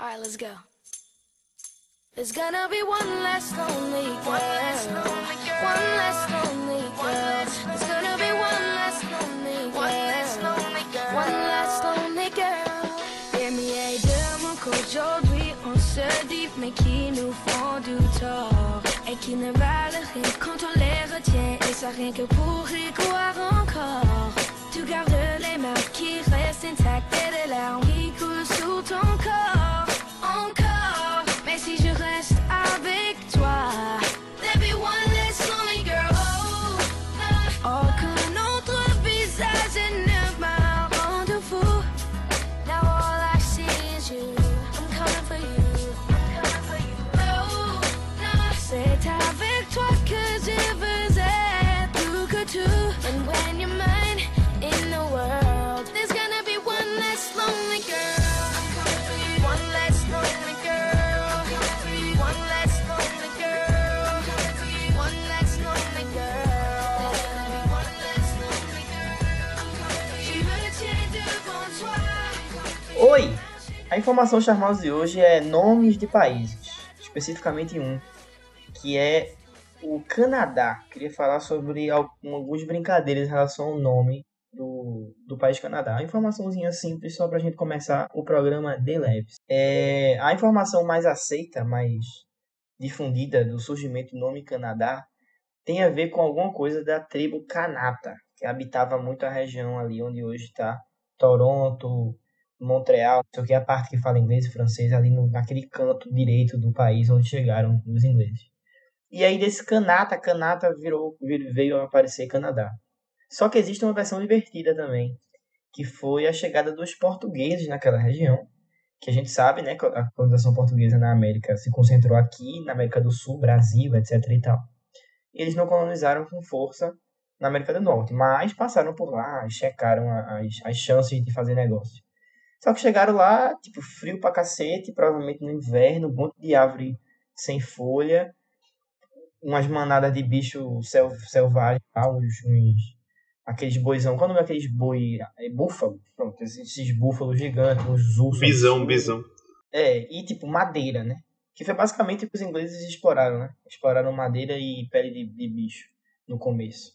Alright, let's go. There's gonna be one less lonely girl. One less lonely girl. One less lonely girl. There's gonna be one less lonely girl. One less lonely girl. One less lonely girl. Aimé de qu'aujourd'hui on se dit mais qui nous font du tort et qui ne valent rien quand on les retient et ça rien que pour y croire encore. Tu gardes les mains qui restent intactes et des larmes qui coulent sous ton corps. Mais si je reste avec toi, A informação charmosa de hoje é nomes de países, especificamente um, que é o Canadá. Queria falar sobre al- algumas brincadeiras em relação ao nome do, do país Canadá. A informaçãozinha simples só pra gente começar o programa de leves. É, a informação mais aceita, mais difundida do surgimento do nome Canadá tem a ver com alguma coisa da tribo Kanata, que habitava muito a região ali onde hoje está Toronto, Montreal, o que, a parte que fala inglês e francês, ali no, naquele canto direito do país onde chegaram os ingleses. E aí desse Kanata, Kanata virou, vir- veio a aparecer Canadá. Só que existe uma versão divertida também, que foi a chegada dos portugueses naquela região, que a gente sabe, né, que a colonização portuguesa na América se concentrou aqui, na América do Sul, Brasil, etc e tal. Eles não colonizaram com força na América do Norte, mas passaram por lá, checaram as, as chances de fazer negócio. Só que chegaram lá, tipo, frio pra cacete, provavelmente no inverno, um monte de árvore sem folha, umas manadas de bicho sel, selvagem, tá? uns, uns- aqueles boizão, qual é o nome daqueles boi? É búfalo? Pronto, esses, búfalos gigantes, uns ursos. Bisão, bisão. É, e tipo, madeira, né? Que foi basicamente o que os ingleses exploraram, né? Exploraram madeira e pele de, de bicho no começo.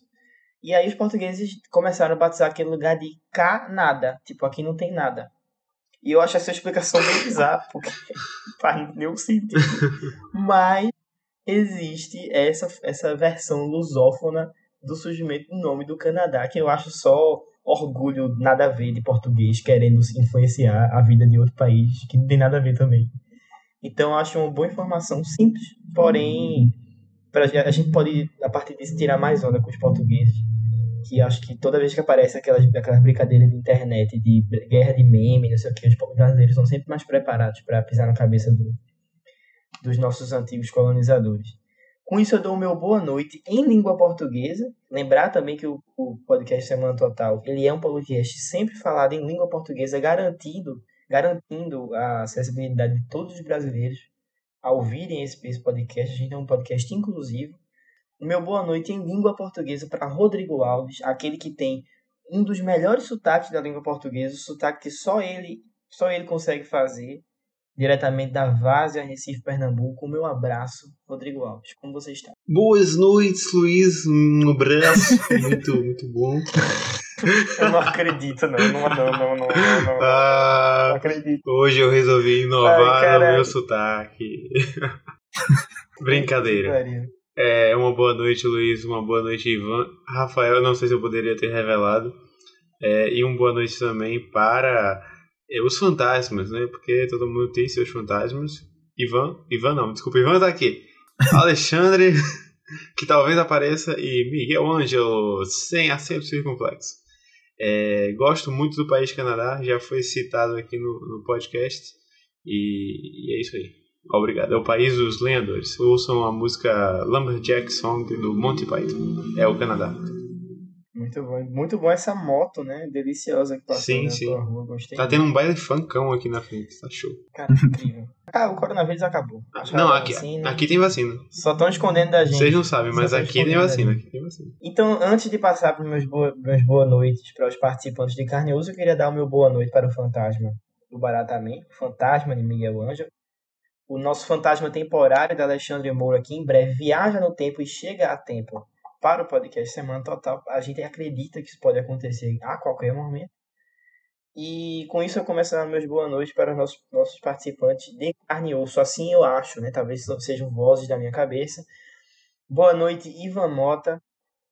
E aí os portugueses começaram a batizar aquele lugar de Canadá. Tipo, aqui não tem nada. E eu acho essa explicação bem bizarra, porque faz nenhum sentido. Mas existe essa, essa versão lusófona do surgimento do nome do Canadá, que eu acho só orgulho nada a ver de português querendo influenciar a vida de outro país, que não tem nada a ver também. Então eu acho uma boa informação simples, porém pra, a gente pode, a partir disso, tirar mais onda com os portugueses. Que acho que toda vez que aparece aquelas, aquelas brincadeiras de internet, de guerra de meme, não sei o que, os brasileiros são sempre mais preparados para pisar na cabeça do, dos nossos antigos colonizadores. Com isso, eu dou o meu boa noite em língua portuguesa. Lembrar também que o, o podcast Semana Total ele é um podcast sempre falado em língua portuguesa, garantindo, garantindo a acessibilidade de todos os brasileiros a ouvirem esse, esse podcast. A gente é um podcast inclusivo. O meu boa noite em língua portuguesa para Rodrigo Alves, aquele que tem um dos melhores sotaques da língua portuguesa, o sotaque que só ele, só ele consegue fazer, diretamente da Várzea, Recife, Pernambuco. O meu abraço, Rodrigo Alves. Como você está? Boas noites, Luiz. Um abraço. muito, muito bom. Eu não acredito, não. Não, não, não, não, não, não, não Ah, acredito. hoje eu resolvi inovar Ai, no meu sotaque. Brincadeira. É, uma boa noite, Luiz. Uma boa noite, Ivan. Rafael, não sei se eu poderia ter revelado. É, e uma boa noite também para é, os fantasmas, né? Porque todo mundo tem seus fantasmas. Ivan, Ivan não, desculpa, Ivan tá aqui. Alexandre, que talvez apareça, e Miguel Ângelo, sem acento circunflexo. É, gosto muito do país Canadá, já foi citado aqui no, no podcast. E, e é isso aí. Obrigado. É o país dos lenhadores. Ouçam a música Lumberjack Song do Monty Python. É o Canadá. Muito bom. Muito bom essa moto, né? Deliciosa que passou Sim, na sim. rua. Gostei. Tá tendo um baile funkão aqui na frente, tá show. Cara, incrível. Ah, o coronavírus acabou. Acharam Não, aqui, vacina. aqui tem vacina. Só estão escondendo da gente. Vocês não sabem, mas aqui tem vacina. Aqui tem vacina. Então, antes de passar para meus boa, meus boa noites para os participantes de Carne Osso, eu queria dar o meu boa noite para o fantasma do Baratamento, Fantasma de Miguel Ângelo. O nosso fantasma temporário da Alexandre Moura, que em breve viaja no tempo e chega a tempo para o podcast Semana Total. A gente acredita que isso pode acontecer a qualquer momento. E com isso eu começo a meus boa noite para os nossos, nossos participantes de carne e osso. Assim eu acho, né? Talvez sejam vozes da minha cabeça. Boa noite, Ivan Mota.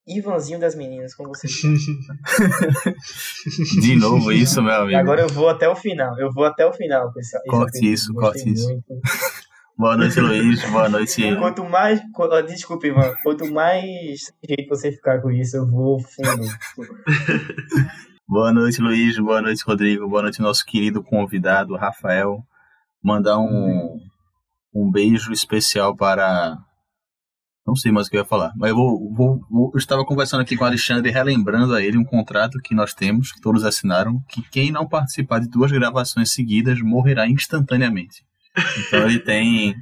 Ivanzinho das meninas, como você De novo isso, meu amigo. Agora eu vou até o final. Eu vou até o final esse, Corte isso, corte isso. muito. Boa noite, Luiz. Boa noite. Quanto mais. Desculpe, Ivan. Quanto mais jeito você ficar com isso, eu vou fundo. Boa noite, Luiz. Boa noite, Rodrigo. Boa noite, nosso querido convidado, Rafael. Mandar um, um beijo especial para. Não sei mais o que eu ia falar, mas eu vou, vou- vou- eu estava conversando aqui com o Alexandre, relembrando a ele um contrato que nós temos, que todos assinaram, que quem não participar de duas gravações seguidas morrerá instantaneamente. Então ele tem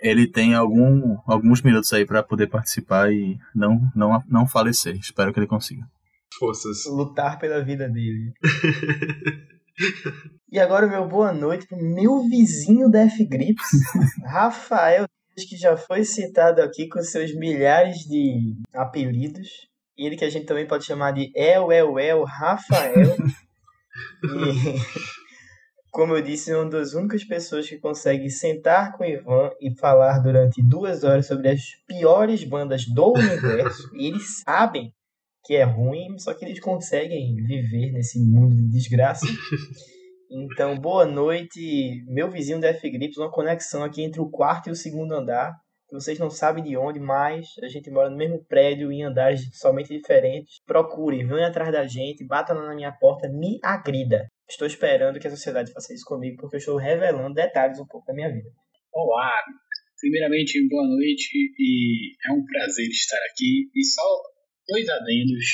ele tem algum, alguns minutos aí para poder participar e não, não, não falecer. Espero que ele consiga. Forças. Lutar pela vida dele. E agora, meu boa noite pro meu vizinho da F-Grips, Rafael, que já foi citado aqui com seus milhares de apelidos. Ele que a gente também pode chamar de El, El, El, Rafael. E, como eu disse, é uma das únicas pessoas que consegue sentar com o Ivan e falar durante duas horas sobre as piores bandas do universo. E eles sabem que é ruim, só que eles conseguem viver nesse mundo de desgraça. Então, boa noite, meu vizinho da F-Grips, uma conexão aqui entre o quarto e o segundo andar. Vocês não sabem de onde, mas a gente mora no mesmo prédio em andares somente diferentes. Procure, venha atrás da gente, bata lá na minha porta, me agrida. Estou esperando que a sociedade faça isso comigo, porque eu estou revelando detalhes um pouco da minha vida. Olá! Primeiramente, boa noite e é um prazer estar aqui. E só dois adendos.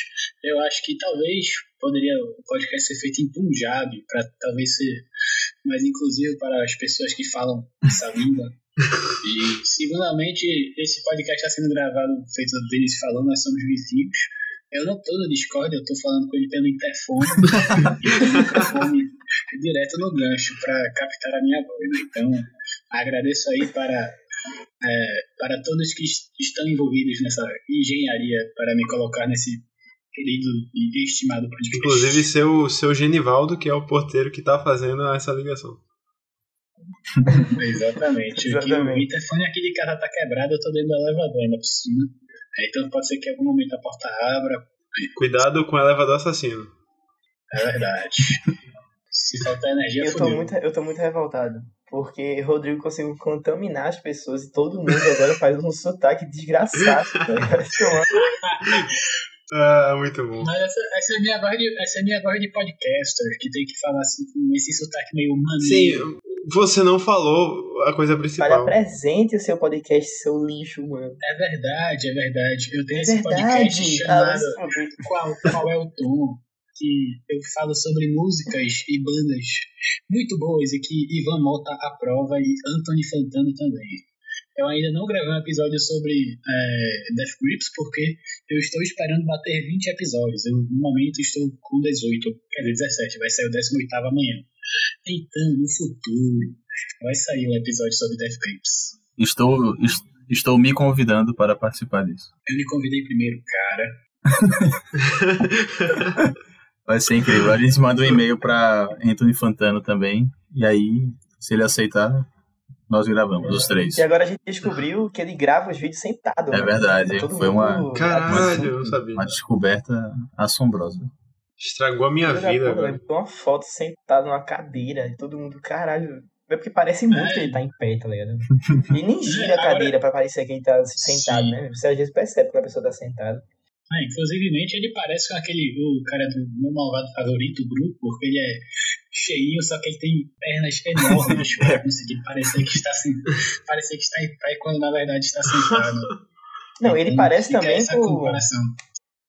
Eu acho que talvez poderia o podcast ser feito em Punjabi, para talvez ser mais inclusivo para as pessoas que falam essa língua. E, segundamente, esse podcast está sendo gravado, feito o Denis falou, nós somos vizinhos. Eu não tô no Discord, eu tô falando com ele pelo interfone. e microfone direto no gancho para captar a minha voz. né? Então, agradeço aí para, é, para todos que est- estão envolvidos nessa engenharia para me colocar nesse querido e estimado podcast. Inclusive seu, seu Genivaldo, que é o porteiro que tá fazendo essa ligação. Exatamente. Aqui, o Exatamente. interfone aqui de casa tá quebrado, eu tô dentro do elevador ainda por cima. É, Então pode ser que em algum momento a porta abra. Cuidado com o elevador assassino. É verdade. Se faltar energia, Eu tô, muito, eu tô muito revoltado. Porque Rodrigo conseguiu contaminar as pessoas e todo mundo agora faz um sotaque desgraçado. tá ligado? Ah, muito bom. Mas essa, essa, é a minha voz de, essa é minha voz de podcaster, que tem que falar assim com esse sotaque meio maneiro. Sim, você não falou a coisa Olha, principal. apresente o seu podcast, seu lixo, mano. É verdade, é verdade. Eu tenho É esse podcast verdade. chamado Ah, qual, qual é o tom? Que eu falo sobre músicas e bandas muito boas e que Ivan Mota aprova e Anthony Fantano também. Eu ainda não gravei um episódio sobre é, Death Grips porque eu estou esperando bater 20 episódios. Eu, no momento, estou com 18, quer dizer, 17. Vai sair o 18 amanhã. Então, no futuro, vai sair um episódio sobre Death Grips. Estou, es- estou me convidando para participar disso. Eu me convidei primeiro, cara. Vai ser incrível. A gente manda um e-mail para Anthony Fantano também. E aí, se ele aceitar, nós gravamos, os três. E agora a gente descobriu que ele grava os vídeos sentado. É né? verdade, Todo foi uma- Caralho, sabia. Uma descoberta assombrosa. Estragou a minha vida agora. Ele uma foto sentado numa cadeira e todo mundo, caralho. É porque parece muito que ele tá em pé, tá ligado? Ele nem gira a cadeira pra parecer que ele tá sentado, Sim. né? Você às vezes percebe quando a pessoa tá sentada. Ah, inclusivemente ele parece com aquele o cara do meu malvado favorito, o grupo, porque ele é cheinho, só que ele tem pernas enormes para conseguir parecer que está assim, parecer que está em pé quando na verdade está sentado. Não, ele Então, parece também com.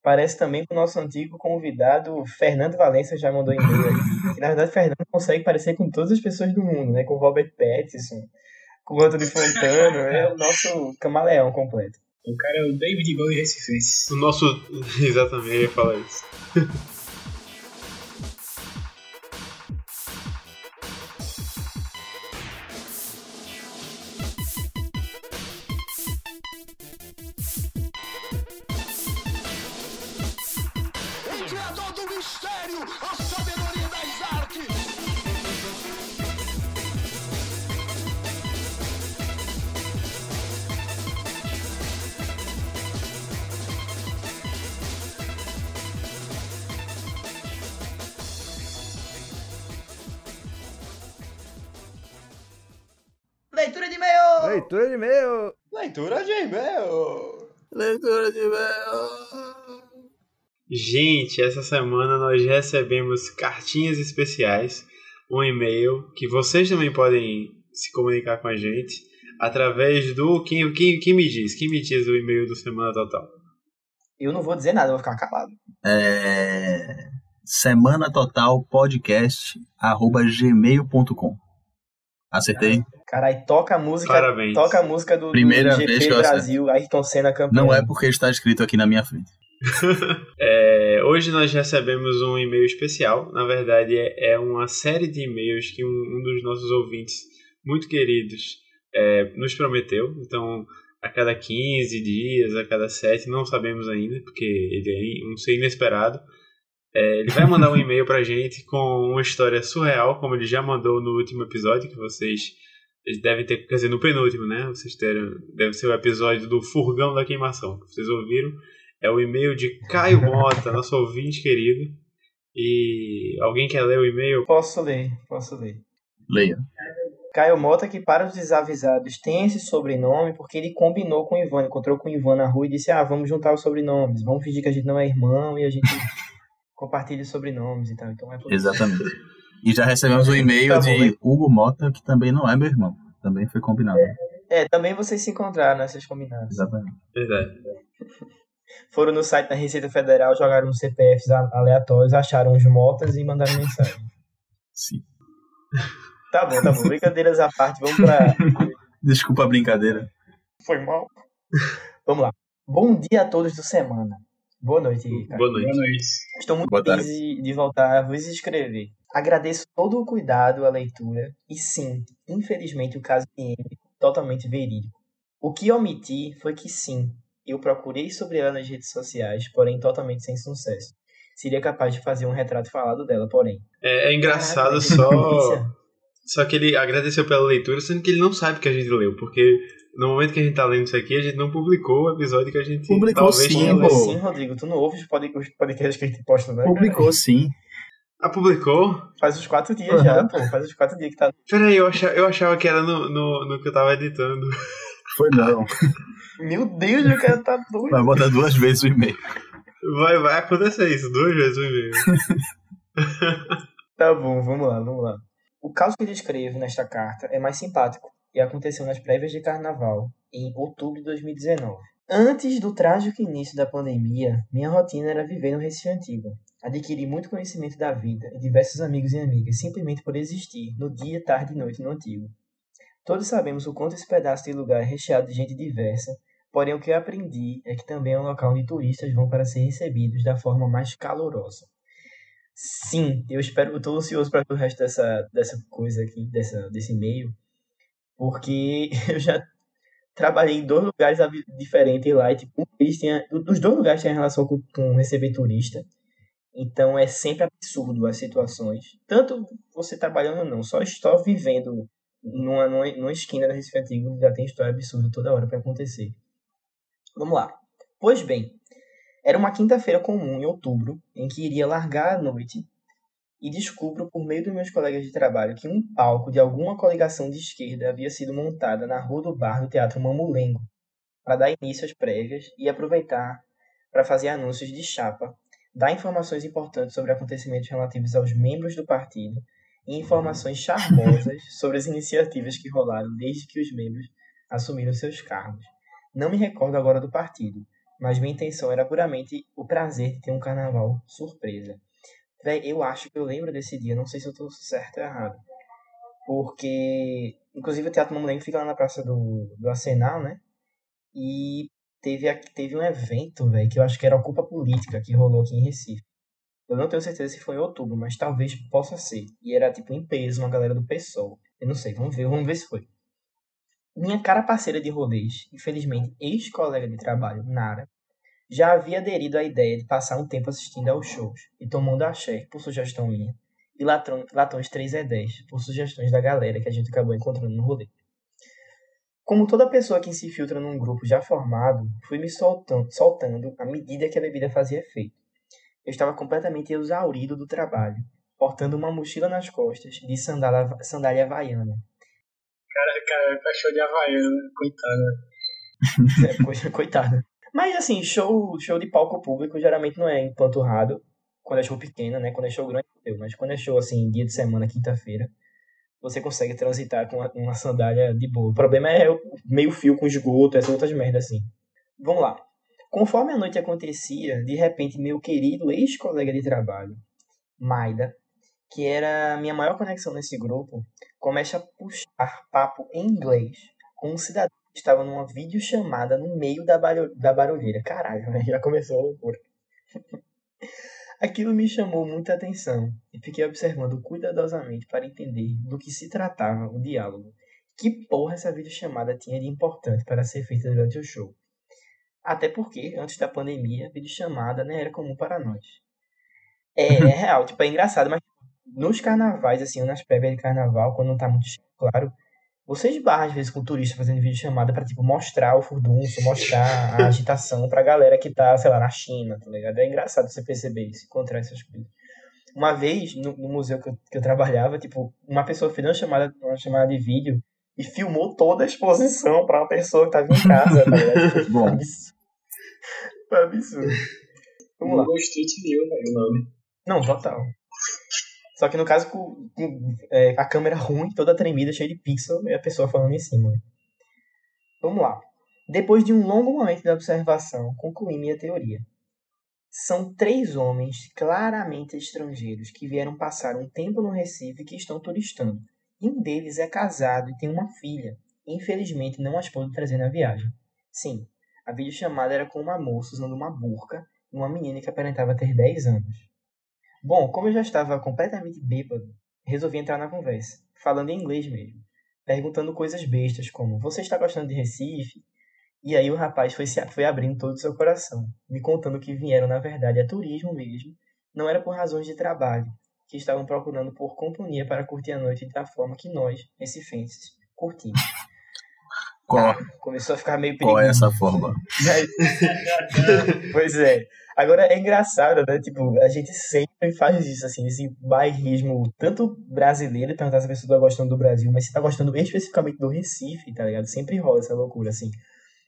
Parece também com o nosso antigo convidado, Fernando Valença, já mandou e-mail aí. Que, na verdade, Fernando consegue parecer com todas as pessoas do mundo, né? Com o Robert Pattinson, com o Anthony Fontano, é o nosso camaleão completo. O cara é o David Bowie Recifense. O nosso. Exatamente, eu ia falar isso. Gente, essa semana nós recebemos cartinhas especiais, um e-mail que vocês também podem se comunicar com a gente através do. Quem, quem, quem me diz? Quem me diz o e-mail do Semana Total? Eu não vou dizer nada, eu vou ficar calado. É... Semana Total Podcast arroba gmail.com. Acertei? Caralho, toca a música. Parabéns. Toca a música do, Primeira do vez GP que eu Brasil, Ayrton Senna campeão. Não é porque está escrito aqui na minha frente. É, hoje nós recebemos um e-mail especial. Na verdade, é, é uma série de e-mails que um, um dos nossos ouvintes muito queridos é, nos prometeu. Então, a cada 15 dias, a cada 7, não sabemos ainda, porque ele é um ser inesperado. É, ele vai mandar um e-mail pra gente com uma história surreal, como ele já mandou no último episódio, que vocês devem ter, quer dizer, no penúltimo, né? Vocês terem, deve ser o episódio do Furgão da Queimação, que vocês ouviram. É o e-mail de Caio Mota, nosso ouvinte querido. E alguém quer ler o e-mail? Posso ler, posso ler. Leia. Caio Mota, que para os desavisados tem esse sobrenome porque ele combinou com o Ivan, encontrou com o Ivan na rua e disse: Ah, vamos juntar os sobrenomes, vamos fingir que a gente não é irmão e a gente compartilha os sobrenomes e tal. Então é por. Exatamente. E já recebemos um e-mail Tá bom, de hein? Hugo Mota, que também não é meu irmão. Também foi combinado. É, também vocês se encontraram nessas combinadas. Exatamente. Verdade. Foram no site da Receita Federal, jogaram os CPFs a- aleatórios, acharam os motas e mandaram mensagem. Sim. Tá bom, tá bom. Brincadeiras à parte, vamos pra. Desculpa a brincadeira. Foi mal. Vamos lá. Bom dia a todos do semana. Boa noite, cara. Boa noite. Boa noite. Estou muito Boa feliz de, de voltar a vos escrever. Agradeço todo o cuidado à leitura e sim, infelizmente o caso de é totalmente verídico. O que omiti foi que sim, eu procurei sobre ela nas redes sociais, porém totalmente sem sucesso. Seria capaz de fazer um retrato falado dela, porém. É, é engraçado só. Só que ele agradeceu pela leitura, sendo que ele não sabe que a gente leu, porque no momento que a gente tá lendo isso aqui, a gente não publicou o episódio que a gente Publicou talvez sim, tenha assim, Rodrigo? Tu não ouve os pod- os podcasts que a gente posta, né? Publicou sim. Ah, publicou? Faz uns quatro dias Uhum. já, pô. Faz uns quatro dias que tá. Peraí, eu achava, eu achava que era no, no, no que eu tava editando. Foi não. Meu Deus, o cara tá doido. Vai botar duas vezes o e-mail. Vai, vai acontecer isso, duas vezes o e-mail. Tá bom, vamos lá, vamos lá. O caso que ele escreve nesta carta é mais simpático e aconteceu nas prévias de carnaval, em outubro de 2019. Antes do trágico início da pandemia, minha rotina era viver no Recife Antigo. Adquiri muito conhecimento da vida e diversos amigos e amigas simplesmente por existir no dia, tarde e noite no Antigo. Todos sabemos o quanto esse pedaço de lugar é recheado de gente diversa, porém o que eu aprendi é que também é um local onde turistas vão para ser recebidos da forma mais calorosa. Sim, eu espero, eu tô ansioso para o resto dessa, dessa coisa aqui, dessa, desse e-mail, porque eu já trabalhei em dois lugares diferentes lá, e tipo, os dois lugares têm relação com, com receber turista, então é sempre absurdo as situações, tanto você trabalhando ou não, só estou vivendo numa, numa, esquina da Recife Antigo, já tem história absurda toda hora para acontecer. Vamos lá. Pois bem, era uma quinta-feira comum, em outubro, em que iria largar a noite e descubro, por meio dos meus colegas de trabalho, que um palco de alguma coligação de esquerda havia sido montada na rua do bar do Teatro Mamulengo para dar início às prévias e aproveitar para fazer anúncios de chapa, dar informações importantes sobre acontecimentos relativos aos membros do partido e informações charmosas sobre as iniciativas que rolaram desde que os membros assumiram seus cargos. Não me recordo agora do partido, mas minha intenção era puramente o prazer de ter um carnaval surpresa. Véi, eu acho que eu lembro desse dia, não sei se eu tô certo ou errado. Porque, inclusive, o Teatro Mamulengo fica lá na Praça do, do Arsenal, né? E teve, teve um evento, velho, que eu acho que era Ocupa Política, que rolou aqui em Recife. Eu não tenho certeza se foi em outubro, mas talvez possa ser. E era tipo em peso, uma galera do PSOL. Eu não sei, vamos ver, vamos ver se foi. Minha cara parceira de rolês, infelizmente ex-colega de trabalho, Nara, já havia aderido à ideia de passar um tempo assistindo aos shows e tomando axé, por sugestão minha, e latões 3E10, por sugestões da galera que a gente acabou encontrando no rolê. Como toda pessoa que se infiltra num grupo já formado, fui me soltando, soltando à medida que a bebida fazia efeito. Eu estava completamente exaurido do trabalho, portando uma mochila nas costas de sandália, sandália havaiana. Cara, cara, cachorro de Havaiana, coitado. É, coitada. Mas assim, show, show de palco público geralmente não é empanturrado. Quando é show pequeno, né? Quando é show grande, eu. Mas quando é show assim, dia de semana, quinta-feira, você consegue transitar com uma, uma sandália de boa. O problema é o meio fio com esgoto, essas outras merdas assim. Vamos lá. Conforme a noite acontecia, de repente meu querido ex-colega de trabalho, Maida, que era a minha maior conexão nesse grupo, começa a puxar papo em inglês com um cidadão que estava numa videochamada no meio da, barulh da barulheira. Caralho, né? já começou a loucura. Aquilo me chamou muita atenção e fiquei observando cuidadosamente para entender do que se tratava o diálogo. Que porra essa videochamada tinha de importante para ser feita durante o show? Até porque, antes da pandemia, videochamada né, era comum para nós. É, é real, tipo, é engraçado, mas nos carnavais, assim, nas prévias de carnaval, quando não tá muito claro, você esbarra às vezes com turista fazendo videochamada pra, tipo, mostrar o furdunço, mostrar a agitação pra galera que tá, sei lá, na China, tá ligado? É engraçado você perceber isso, encontrar essas coisas. Uma vez, no, no museu que eu, que eu trabalhava, tipo, uma pessoa fez uma chamada, uma chamada de vídeo e filmou toda a exposição pra uma pessoa que tava em casa, tá ligado? Bom. Foi absurdo. Vamos lá. Street View, velho, o nome. Não, total. Só que no caso com, com, é, a câmera ruim, toda tremida, cheia de pixel, e a pessoa falando em cima. Vamos lá. Depois de um longo momento de observação, concluí minha teoria. São três homens claramente estrangeiros que vieram passar um tempo no Recife e que estão turistando. E um deles é casado e tem uma filha. Infelizmente não as pôde trazer na viagem. Sim, a videochamada era com uma moça usando uma burca e uma menina que aparentava ter 10 anos. Bom, como eu já estava completamente bêbado, resolvi entrar na conversa, falando em inglês mesmo, perguntando coisas bestas como: Você está gostando de Recife? E aí o rapaz foi, se, foi abrindo todo o seu coração, me contando que vieram na verdade a turismo mesmo, não era por razões de trabalho, que estavam procurando por companhia para curtir a noite da forma que nós, recifenses, curtimos. Qual, Começou a ficar meio perigoso. qual é essa forma? pois é. Agora é engraçado, né? Tipo, a gente sempre faz isso, assim, esse bairrismo, tanto brasileiro, perguntar se a pessoa tá gostando do Brasil, mas se tá gostando especificamente do Recife, tá ligado? Sempre rola essa loucura, assim.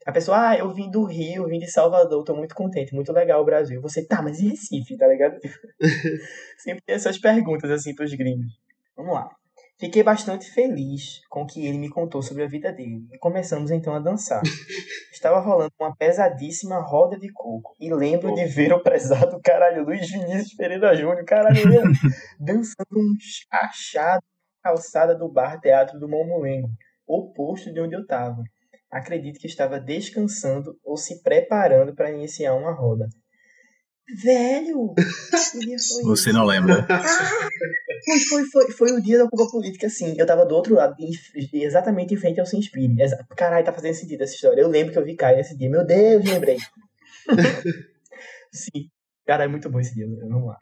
A pessoa, ah, eu vim do Rio, vim de Salvador, tô muito contente, muito legal o Brasil. Você, tá, mas e Recife, tá ligado? sempre tem essas perguntas, assim, pros gringos. Vamos lá. Fiquei bastante feliz com o que ele me contou sobre a vida dele e começamos então a dançar. Estava rolando uma pesadíssima roda de coco e lembro de ver o prezado caralho Luiz Vinícius Pereira Júnior, caralho, eu, dançando um achado na calçada do bar Teatro do Mamulengo, oposto de onde eu estava. Acredito que estava descansando ou se preparando para iniciar uma roda. Velho! que dia foi Você isso? não lembra? Foi, foi, foi, foi o dia da culpa política, assim. Eu tava do outro lado, em- exatamente em frente ao. Exa- Caralho, tá fazendo sentido essa história. Eu lembro que eu vi Caio nesse dia. Meu Deus, lembrei. Sim. Cara, é muito bom esse dia. Vamos lá.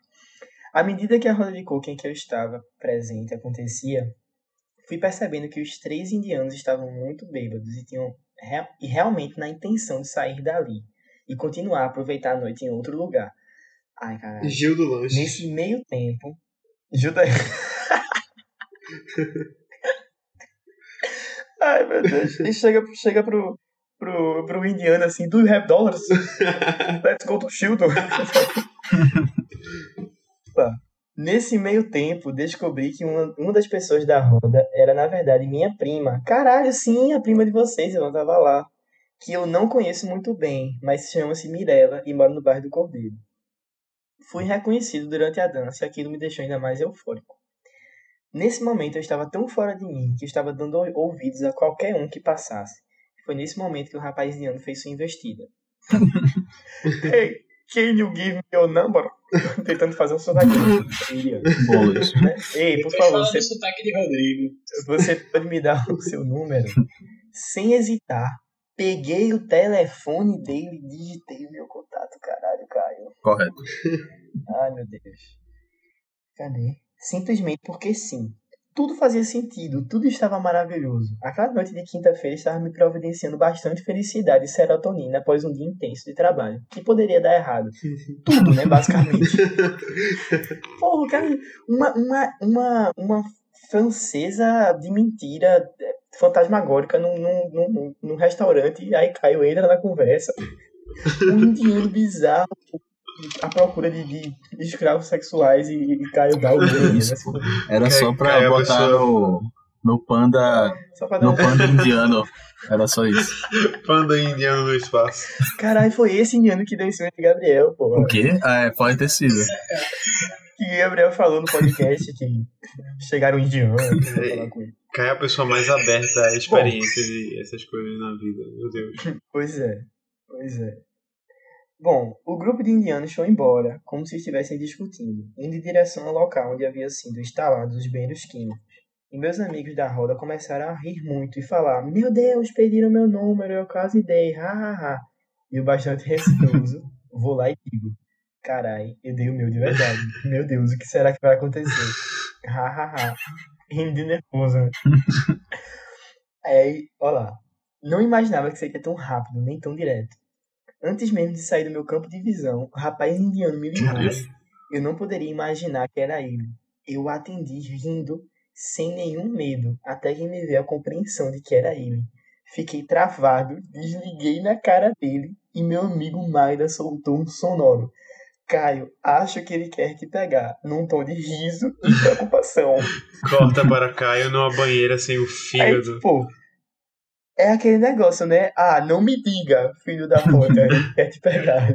À medida que a roda de coco em que eu estava presente acontecia, fui percebendo que os três indianos estavam muito bêbados e tinham e realmente na intenção de sair dali e continuar a aproveitar a noite em outro lugar. Ai, caralho. Gil do Lanche. Nesse meio tempo, Juda. Ai, meu Deus. E chega, chega pro, pro, pro indiano assim, do you have dollars? Let's go to Shildon. Tá. Nesse meio tempo, descobri que uma, uma das pessoas da roda era, na verdade, minha prima. Caralho, sim, a prima de vocês, ela tava lá. Que eu não conheço muito bem, mas chama-se Mirella e mora no bairro do Cordeiro. Fui reconhecido durante a dança e aquilo me deixou ainda mais eufórico. Nesse momento eu estava tão fora de mim que estava dando ouvidos a qualquer um que passasse. Foi nesse momento que o rapaz indiano fez sua investida. hey, can you give me your number? Tentando fazer um sotaque indiano. Né? Ei, por favor, você sotaque de Rodrigo. você pode me dar o seu número? Sem hesitar, peguei o telefone dele e digitei o meu contato. Caralho, Caio. Correto. Ai, meu Deus. Cadê? Simplesmente porque sim. Tudo fazia sentido, tudo estava maravilhoso. Aquela noite de quinta-feira estava me providenciando bastante felicidade e serotonina após um dia intenso de trabalho. Que poderia dar errado? Tudo, né, basicamente. Porra, cara, uma, uma, uma, uma francesa de mentira é, fantasmagórica num, num, num, num restaurante e aí Caio entra na conversa. Um indiano bizarro à procura de, de escravos sexuais e, e Caio dá o meio, né? Era só pra Cai a botar pessoa. no, no panda. Só pra dar No panda indiano. Era só isso. Panda indiano no espaço. Caralho, foi esse indiano que deu em cima de Gabriel, pô. O quê? Ah, é, pode ter sido. Que Gabriel falou no podcast que chegaram indianos ele. Cai a pessoa mais aberta a experiências e essas coisas na vida. Meu Deus. Pois é, pois é. Bom, o grupo de indianos foi embora, como se estivessem discutindo, indo em direção ao local onde havia sido instalados os banheiros químicos. E meus amigos da roda começaram a rir muito e falar: Meu Deus, pediram meu número, eu quase dei, ha ha ha. E eu, bastante receoso, vou lá e digo: Carai, eu dei o meu de verdade. Meu Deus, o que será que vai acontecer? Ha ha ha. Rindo de nervoso. né? Aí, ó lá. Não imaginava que seria tão rápido, nem tão direto. Antes mesmo de sair do meu campo de visão, o rapaz indiano me ligou. Eu não poderia imaginar que era ele. Eu o atendi rindo, sem nenhum medo, até que me veio a compreensão de que era ele. Fiquei travado, desliguei na cara dele e meu amigo Maida soltou um sonoro. Caio, acho que ele quer te pegar, num tom de riso e preocupação. Corta para Caio numa banheira sem o Aí, fígado. É aquele negócio, né? Ah, não me diga, filho da puta, quer te pegar.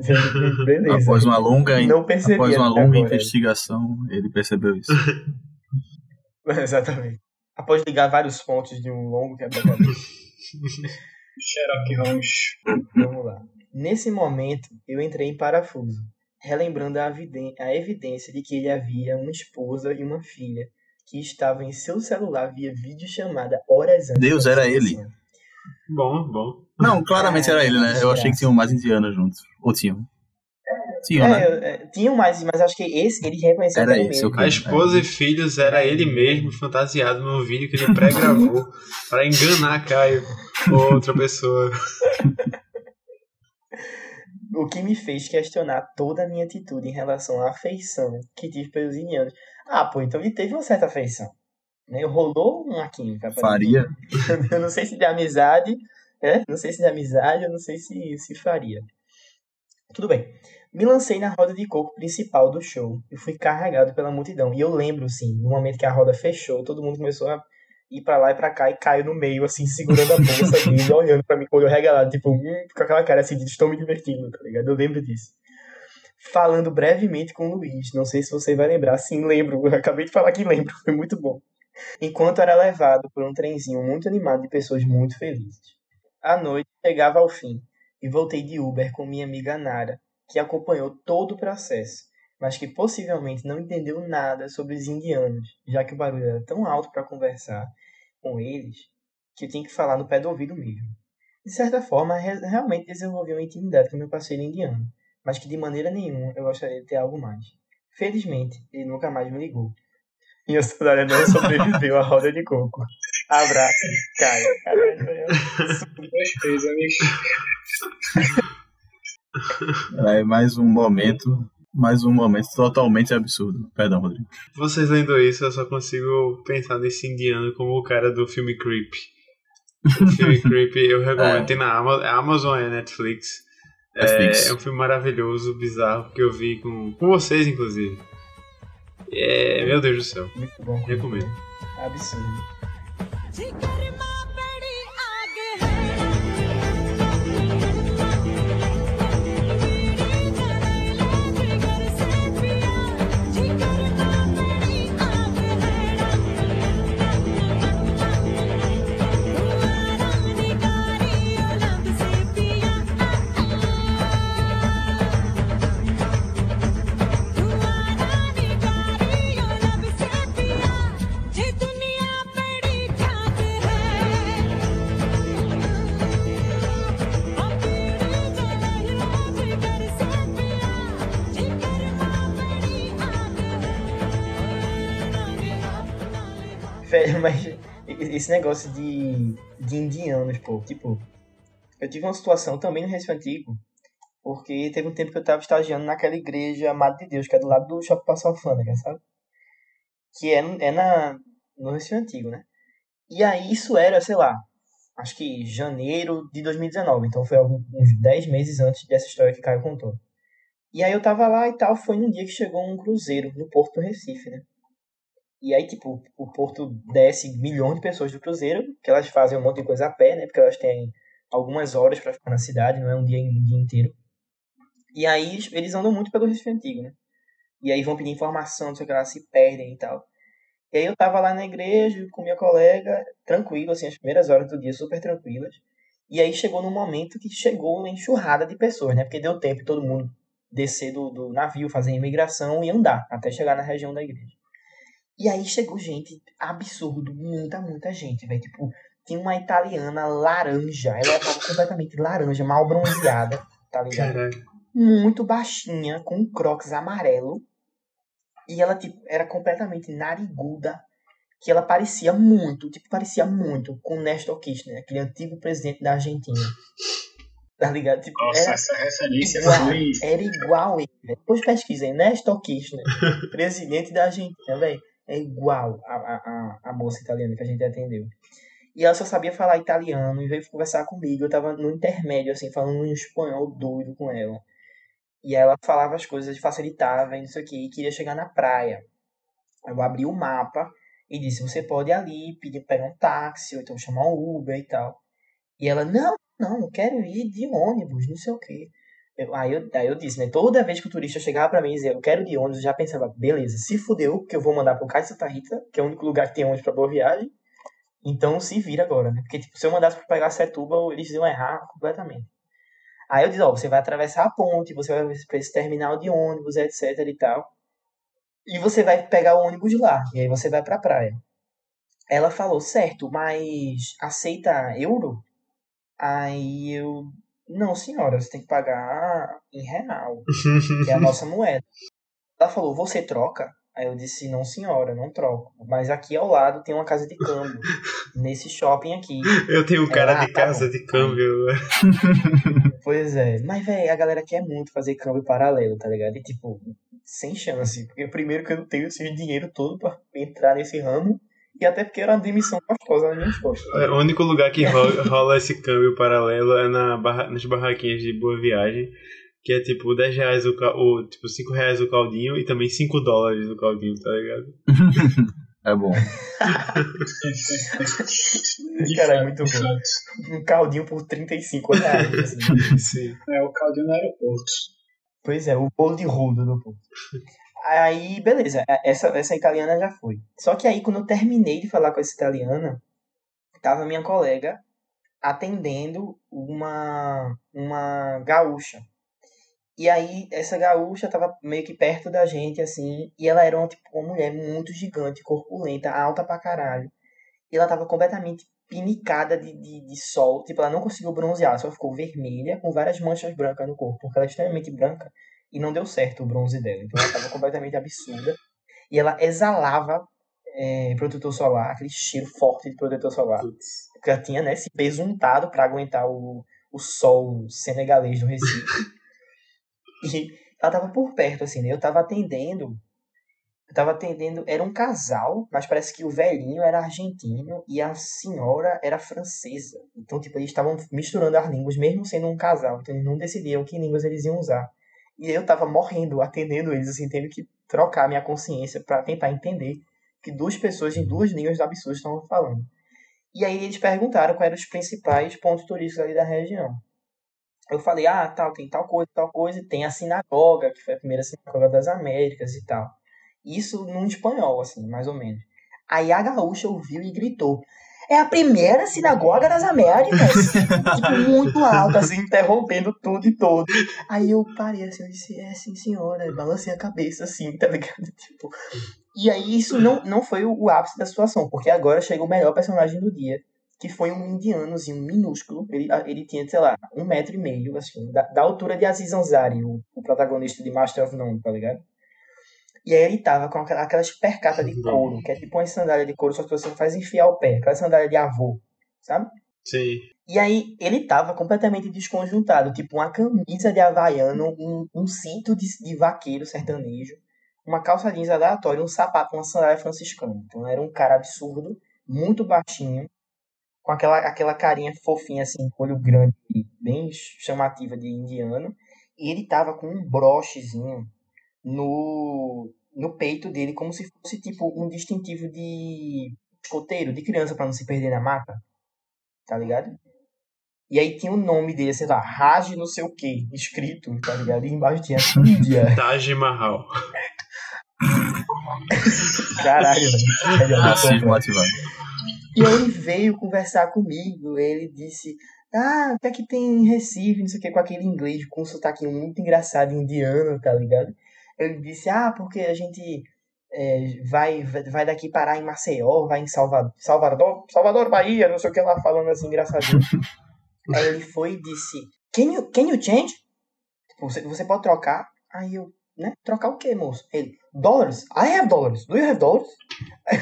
Beleza. Após uma longa, Não percebi após uma longa agora. investigação, ele percebeu isso. Exatamente. Após ligar vários pontos de um longo quebra-cabeça. Sherlock Holmes. Vamos lá. Nesse momento, eu entrei em parafuso, relembrando a, a evidência de que ele havia uma esposa e uma filha que estavam em seu celular via videochamada horas antes. Deus, era ele. situação. Bom, bom. Não, claramente era ele, né? Eu achei que tinham mais indianos juntos. Ou tinham? Tinham, né? É, é, tinham mais, mas acho que esse ele reconheceu Era esse, mesmo. A esposa e filhos era ele mesmo, fantasiado no vídeo que ele pré-gravou para enganar Caio ou outra pessoa. O que me fez questionar toda a minha atitude em relação à afeição que tive pelos indianos. Ah, pô, então ele teve uma certa afeição. Né? Rolou uma química. Faria. Eu não sei se de amizade, é? Não sei se de amizade, eu não sei se, se faria. Tudo bem. Me lancei na roda de coco principal do show e fui carregado pela multidão. E eu lembro, sim, no momento que a roda fechou, todo mundo começou a ir pra lá e pra cá e caiu no meio, assim, segurando a bolsa dele, olhando pra mim com o olho regalado, tipo, hum, com aquela cara assim de estou me divertindo, tá ligado? Eu lembro disso. Falando brevemente com o Luiz, não sei se você vai lembrar, sim, lembro, eu acabei de falar que lembro, foi muito bom. Enquanto era levado por um trenzinho muito animado de pessoas muito felizes. A noite chegava ao fim e voltei de Uber com minha amiga Nara, que acompanhou todo o processo, mas que possivelmente não entendeu nada sobre os indianos, já que o barulho era tão alto para conversar com eles que eu tinha que falar no pé do ouvido mesmo. De certa forma, re- realmente desenvolvi uma intimidade com meu parceiro indiano, mas que de maneira nenhuma eu gostaria de ter algo mais. Felizmente, ele nunca mais me ligou. Minha saudade não sobreviveu à roda de coco. Abraço, Caio. Caralho, é Dois pêsames. Aí mais um momento. Mais um momento totalmente absurdo. Perdão, Rodrigo. Vocês lendo isso, eu só consigo pensar nesse indiano como o cara do filme Creep. O filme Creep eu recomendo. É. Tem na Ama- é Amazon e Netflix. Netflix. É, é um filme maravilhoso, bizarro, que eu vi com, com vocês, inclusive. É, meu Deus do céu. muito bom. Recomendo. Absurdo. Esse negócio de, de indianos, pô, tipo, eu tive uma situação também no Recife Antigo, porque teve um tempo que eu tava estagiando naquela igreja Amado de Deus, que é do lado do Shopping Passo Alfândega, sabe? Que é, é na, no Recife Antigo, né? E aí isso era, sei lá, acho que janeiro de 2019. Então foi algum- uns 10 meses antes dessa história que Caio contou. E aí eu tava lá e tal, foi num dia que chegou um cruzeiro no Porto do Recife, né? E aí, tipo, o Porto desce milhões de pessoas do cruzeiro, que elas fazem um monte de coisa a pé, né? Porque elas têm algumas horas pra ficar na cidade, não é um dia, um dia inteiro. E aí eles- andam muito pelo Recife Antigo, né? E aí vão pedir informação, não sei o que lá, se perdem e tal. E aí eu tava lá na igreja com minha colega, tranquilo, assim, as primeiras horas do dia super tranquilas. E aí chegou num momento que chegou uma enxurrada de pessoas, né? Porque deu tempo todo mundo descer do, do navio, fazer imigração e andar até chegar na região da igreja. E aí chegou gente, absurdo, muita, muita gente, velho. Tipo, tinha uma italiana laranja, ela tava completamente laranja, mal bronzeada, tá ligado? Caralho. muito baixinha, com um crocs amarelo. E ela, tipo, era completamente nariguda. Que ela parecia muito, tipo, parecia muito com o Néstor Kirchner, aquele antigo presidente da Argentina. Tá ligado? Tipo, Nossa, era essa referência igual, foi. era igual ele. Depois pesquisem, Néstor Kirchner, presidente da Argentina, velho. É igual a, a, a, moça italiana que a gente atendeu. E ela só sabia falar italiano e veio conversar comigo. Eu tava no intermédio, assim, falando um espanhol doido com ela. E ela falava as coisas, facilitava e não sei o que, e queria chegar na praia. Eu abri o mapa e disse: Você pode ir ali, pedir pegar um táxi, ou então chamar um Uber e tal. E ela: Não, não, quero ir de ônibus, não sei o que. aí, eu, aí eu disse, né? Toda vez que o turista chegava pra mim e dizia: Eu quero de ônibus, eu já pensava: Beleza, se fudeu, porque eu vou mandar pro Cais Santa Rita, que é o único lugar que tem ônibus pra boa viagem. Então se vira agora, né? Porque tipo, se eu mandasse pra pegar Setúbal, eles iam errar completamente. Aí eu disse, ó, você vai atravessar a ponte, você vai pra esse terminal de ônibus, etc e tal. E você vai pegar o ônibus lá, e aí você vai pra praia. Ela falou, certo, mas aceita euro? Aí eu, não senhora, você tem que pagar em real, que é a nossa moeda. Ela falou, você troca? Aí eu disse, não senhora, não troco. Mas aqui ao lado tem uma casa de câmbio, nesse shopping aqui. Eu tenho um cara Ah, de tá casa de câmbio. Pois é. Mas, velho, a galera quer muito fazer câmbio paralelo, tá ligado? E, tipo, sem chance. Porque, primeiro, que eu não tenho esse dinheiro todo pra entrar nesse ramo. E até porque era uma demissão gostosa nas minhas costas. É, O único lugar que rola, rola esse câmbio paralelo é na barra- nas barraquinhas de boa viagem. Que é tipo 10 reais o, ca- o tipo 5 reais o caldinho e também 5 dólares o caldinho, tá ligado? É bom. Cara, é muito bom. Um caldinho por 35 reais. Assim. Sim. É o caldinho no aeroporto. Pois é, o bolo de rodo do povo. Aí, beleza, essa, essa italiana já foi. Só que aí, quando eu terminei de falar com essa italiana, tava minha colega atendendo uma, uma gaúcha. E aí, essa gaúcha tava meio que perto da gente, assim, e ela era uma, tipo, uma mulher muito gigante, corpulenta, alta pra caralho. E ela tava completamente pinicada de, de, de sol, tipo, ela não conseguiu bronzear, só ficou vermelha, com várias manchas brancas no corpo, porque ela é extremamente branca, e não deu certo o bronze dela. Então ela tava completamente absurda. E ela exalava é, protetor solar, aquele cheiro forte de protetor solar. Putz. Porque ela tinha, né, se besuntado pra aguentar o, o sol senegalês do Recife. e ela tava por perto, assim, né? Eu tava atendendo. Eu tava atendendo. Era um casal, mas parece que o velhinho era argentino e a senhora era francesa. Então, tipo, eles estavam misturando as línguas, mesmo sendo um casal. Então, eles não decidiam que línguas eles iam usar. E eu tava morrendo, atendendo eles, assim, tendo que trocar minha consciência pra tentar entender que duas pessoas em duas línguas absurdas estavam falando. E aí eles perguntaram quais eram os principais pontos turísticos ali da região. Eu falei, ah, tal, tem tal coisa, tal coisa, e tem a sinagoga, que foi a primeira sinagoga das Américas e tal. Isso num espanhol, assim, mais ou menos. Aí a gaúcha ouviu e gritou, é a primeira sinagoga das Américas? tipo, muito alta, assim, interrompendo tudo e todo. Aí eu parei assim, eu disse, é sim senhora, eu balancei a cabeça assim, tá ligado? Tipo, e aí isso não, não foi o, o ápice da situação, porque agora chega o melhor personagem do dia, que foi um indianozinho minúsculo. Ele, ele tinha, sei lá, um metro e meio, assim, da, da altura de Aziz Ansari, o, o protagonista de Master of None, tá ligado? E aí ele tava com aquela- aquelas percatas de couro, que é tipo uma sandália de couro, só que você faz enfiar o pé, aquela sandália de avô, sabe? Sim. E aí ele tava completamente desconjuntado, tipo uma camisa de havaiano, um, um cinto de, de vaqueiro sertanejo, uma calça jeans aleatória, um sapato, uma sandália franciscana. Então era um cara absurdo muito baixinho, com aquela, aquela carinha fofinha, assim, com olho grande, bem chamativa de indiano. E ele tava com um brochezinho no, no peito dele, como se fosse tipo um distintivo de escoteiro, de criança, pra não se perder na mata. Tá ligado? E aí tinha o nome dele, sei lá, Raj não sei o que, escrito, tá ligado? E embaixo tinha Índia. Taj Mahal. Caralho, velho. Racismo ativado. E aí ele veio conversar comigo. Ele disse: Ah, o que é que tem em Recife? Não sei o que, com aquele inglês, com um sotaque muito engraçado indiano, tá ligado? Ele disse: Ah, porque a gente é, vai, vai daqui parar em Maceió, vai em Salvador, Salvador, Salvador, Bahia, não sei o que lá, falando assim engraçadinho. aí ele foi e disse: Can you, can you change? Tipo, Você, você pode trocar? Aí eu, né? Trocar o quê, moço? Ele, dollars? I have dollars. Do you have dollars?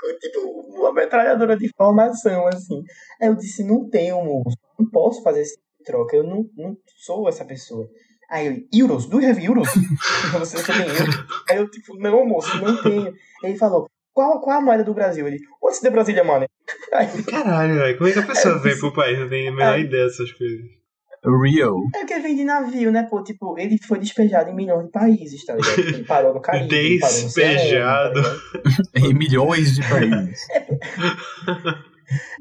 Foi tipo uma metralhadora de informação, assim. Aí eu disse, não tenho, moço. Não posso fazer esse tipo troca. Eu não, não sou essa pessoa. Aí ele, euros? Do you have euros? você, você tem euros? Aí eu, tipo, não, moço, não tenho. Ele falou, qual, qual a moeda do Brasil? Ele, what's the Brasília money? Aí, Caralho, velho. Como é que a pessoa Eu vem pro país? Não tem a menor É. ideia dessas coisas. Rio. é porque vem de navio, né, pô? Tipo, ele foi despejado em milhões de países, tá ligado? Ele parou no Caribe, ele parou no Despejado. tá? Em milhões de países.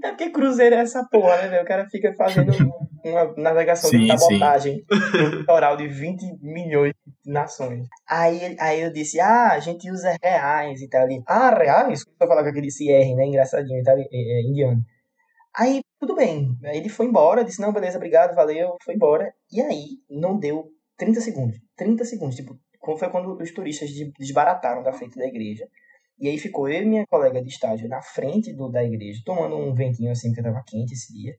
É porque cruzeiro é essa porra, né, velho? O cara fica fazendo uma navegação de Sim, sabotagem no litoral de 20 milhões de nações. Aí, aí eu disse, ah, a gente usa reais e tal. Ele, ah, reais? A falar com aquele CR, né? Engraçadinho, itali- é, é, indiano. Aí, tudo bem. Aí ele foi embora, disse, não, beleza, obrigado, valeu, foi embora. E aí, não deu 30 segundos. 30 segundos. Tipo, foi quando os turistas de- desbarataram da frente da igreja. E aí ficou eu e minha colega de estágio na frente do, da igreja, tomando um ventinho assim, porque tava quente esse dia.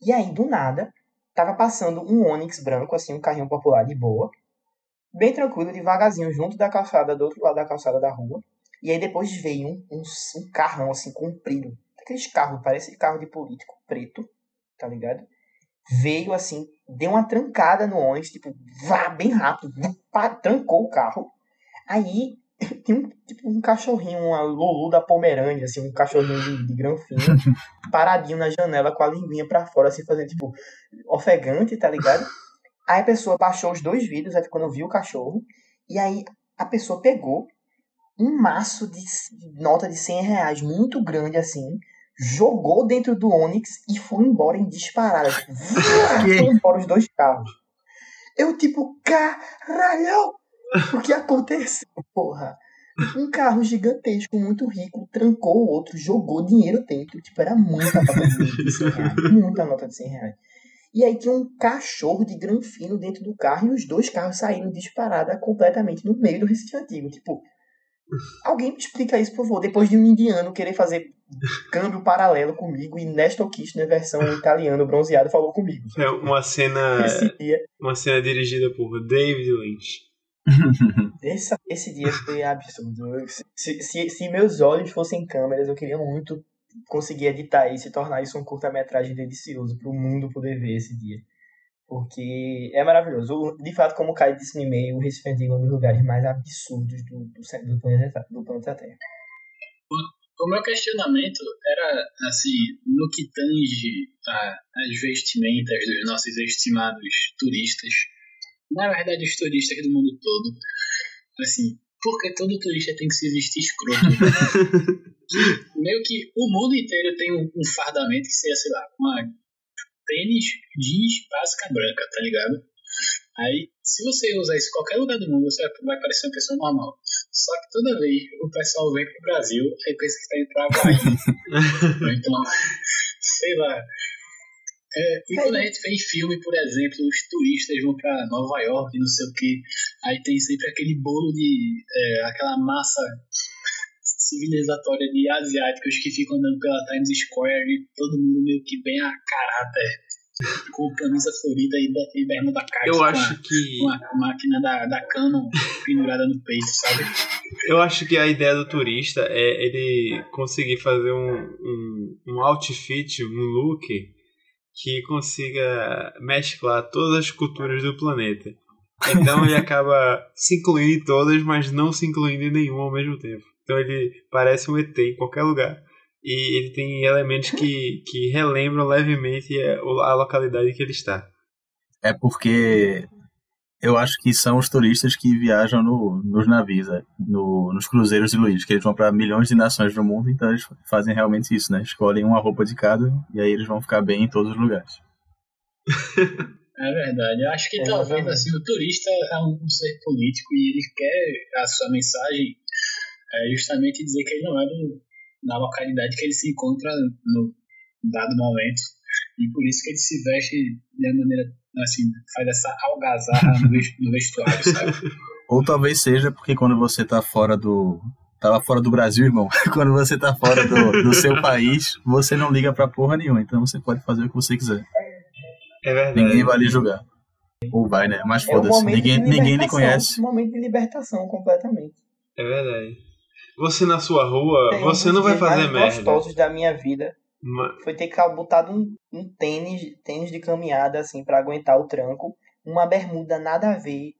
E aí, do nada, tava passando um Onix branco, assim, um carrinho popular de boa, bem tranquilo, devagarzinho, junto da calçada, do outro lado da calçada da rua. E aí depois veio um, um, um carrão, assim, comprido. Aqueles carros, parece carro de político, preto, tá ligado? Veio, assim, deu uma trancada no Onix, tipo, vá, bem rápido, pá, trancou o carro. Aí tinha um, tipo, um cachorrinho, uma Lulu da Pomerânia, assim, um cachorrinho de, de granfino, paradinho na janela com a linguinha pra fora, assim, fazendo, tipo, ofegante, tá ligado? Aí a pessoa baixou os dois vidros, aí quando viu o cachorro, e aí a pessoa pegou um maço de nota de 100 reais, muito grande assim, jogou dentro do Onix e foi embora em disparada. Tipo, foi embora os dois carros. Eu, tipo, caralho! O que aconteceu, porra? Um carro gigantesco, muito rico, trancou o outro, jogou dinheiro dentro. Tipo, era muita nota de 100 reais. Muita nota de 100 reais. E aí tinha um cachorro de granfino dentro do carro e os dois carros saíram disparada completamente no meio do Recife Antigo. Tipo, alguém me explica isso, por favor. Depois de um indiano querer fazer câmbio paralelo comigo e Nestor Kirchner, versão italiano bronzeado, falou comigo. É uma cena, uma cena dirigida por David Lynch. esse, esse dia foi absurdo. Se, se, se meus olhos fossem câmeras, eu queria muito conseguir editar isso e tornar isso um curta-metragem delicioso para o mundo poder ver esse dia. Porque é maravilhoso. O- De fato, como o Caio disse no e-mail, o Recife Antigo é um dos lugares mais absurdos do, do, do, planeta, do planeta Terra. O meu questionamento era, assim, no que tange a- as vestimentas dos nossos estimados turistas. Na verdade, os turistas do mundo todo. Assim, porque todo turista tem que se vestir escroto. Meio que o mundo inteiro tem um, um fardamento que seja, sei lá, uma tênis jeans básica branca, tá ligado? Aí, se você usar isso em qualquer lugar do mundo, você vai parecer uma pessoa normal. Só que toda vez o pessoal vem pro Brasil, aí pensa que tá indo pra. Ou então, sei lá. É, e quando a gente vê em filme, por exemplo, os turistas vão pra Nova York, não sei o que, aí tem sempre aquele bolo de. é, aquela massa civilizatória de asiáticos que ficam andando pela Times Square e todo mundo meio que bem a caráter, com camisa florida e, bermuda caixa. Eu com a- acho que com a máquina da, da Canon pendurada no peito, sabe? eu acho que a ideia do turista é ele conseguir fazer um, um, um outfit, um look que consiga mesclar todas as culturas do planeta. Então ele acaba se incluindo em todas, mas não se incluindo em nenhuma ao mesmo tempo. Então ele parece um ET em qualquer lugar. E ele tem elementos que, que relembram levemente a, localidade que ele está. É porque eu acho que são os turistas que viajam no, nos navios, né? no, nos cruzeiros de Luiz, que eles vão para milhões de nações do mundo, então eles fazem realmente isso, né? Escolhem uma roupa de cada e aí eles vão ficar bem em todos os lugares. É verdade. Eu acho que talvez Exatamente. assim, o turista é um, um ser político e ele quer a sua mensagem é justamente dizer que ele não é do, da localidade que ele se encontra no dado momento. E por isso que ele se veste de uma maneira assim, faz essa algazarra no ves- no vestuário, sabe? Ou talvez seja porque quando você tá fora do. Tava fora do Brasil, irmão. Quando você tá fora do, do seu país, você não liga pra porra nenhuma. Então você pode fazer o que você quiser. É verdade. Ninguém vai lhe julgar. Ou vai, né? Mas É um foda-se. momento Ninguém, ninguém lhe conhece. Um momento de libertação completamente. É verdade. Você na sua rua, Tem você não vai fazer merda. gostosos da minha vida Ma- foi ter que botado um, um tênis, tênis de caminhada, assim, pra aguentar o tranco, uma bermuda nada a ver,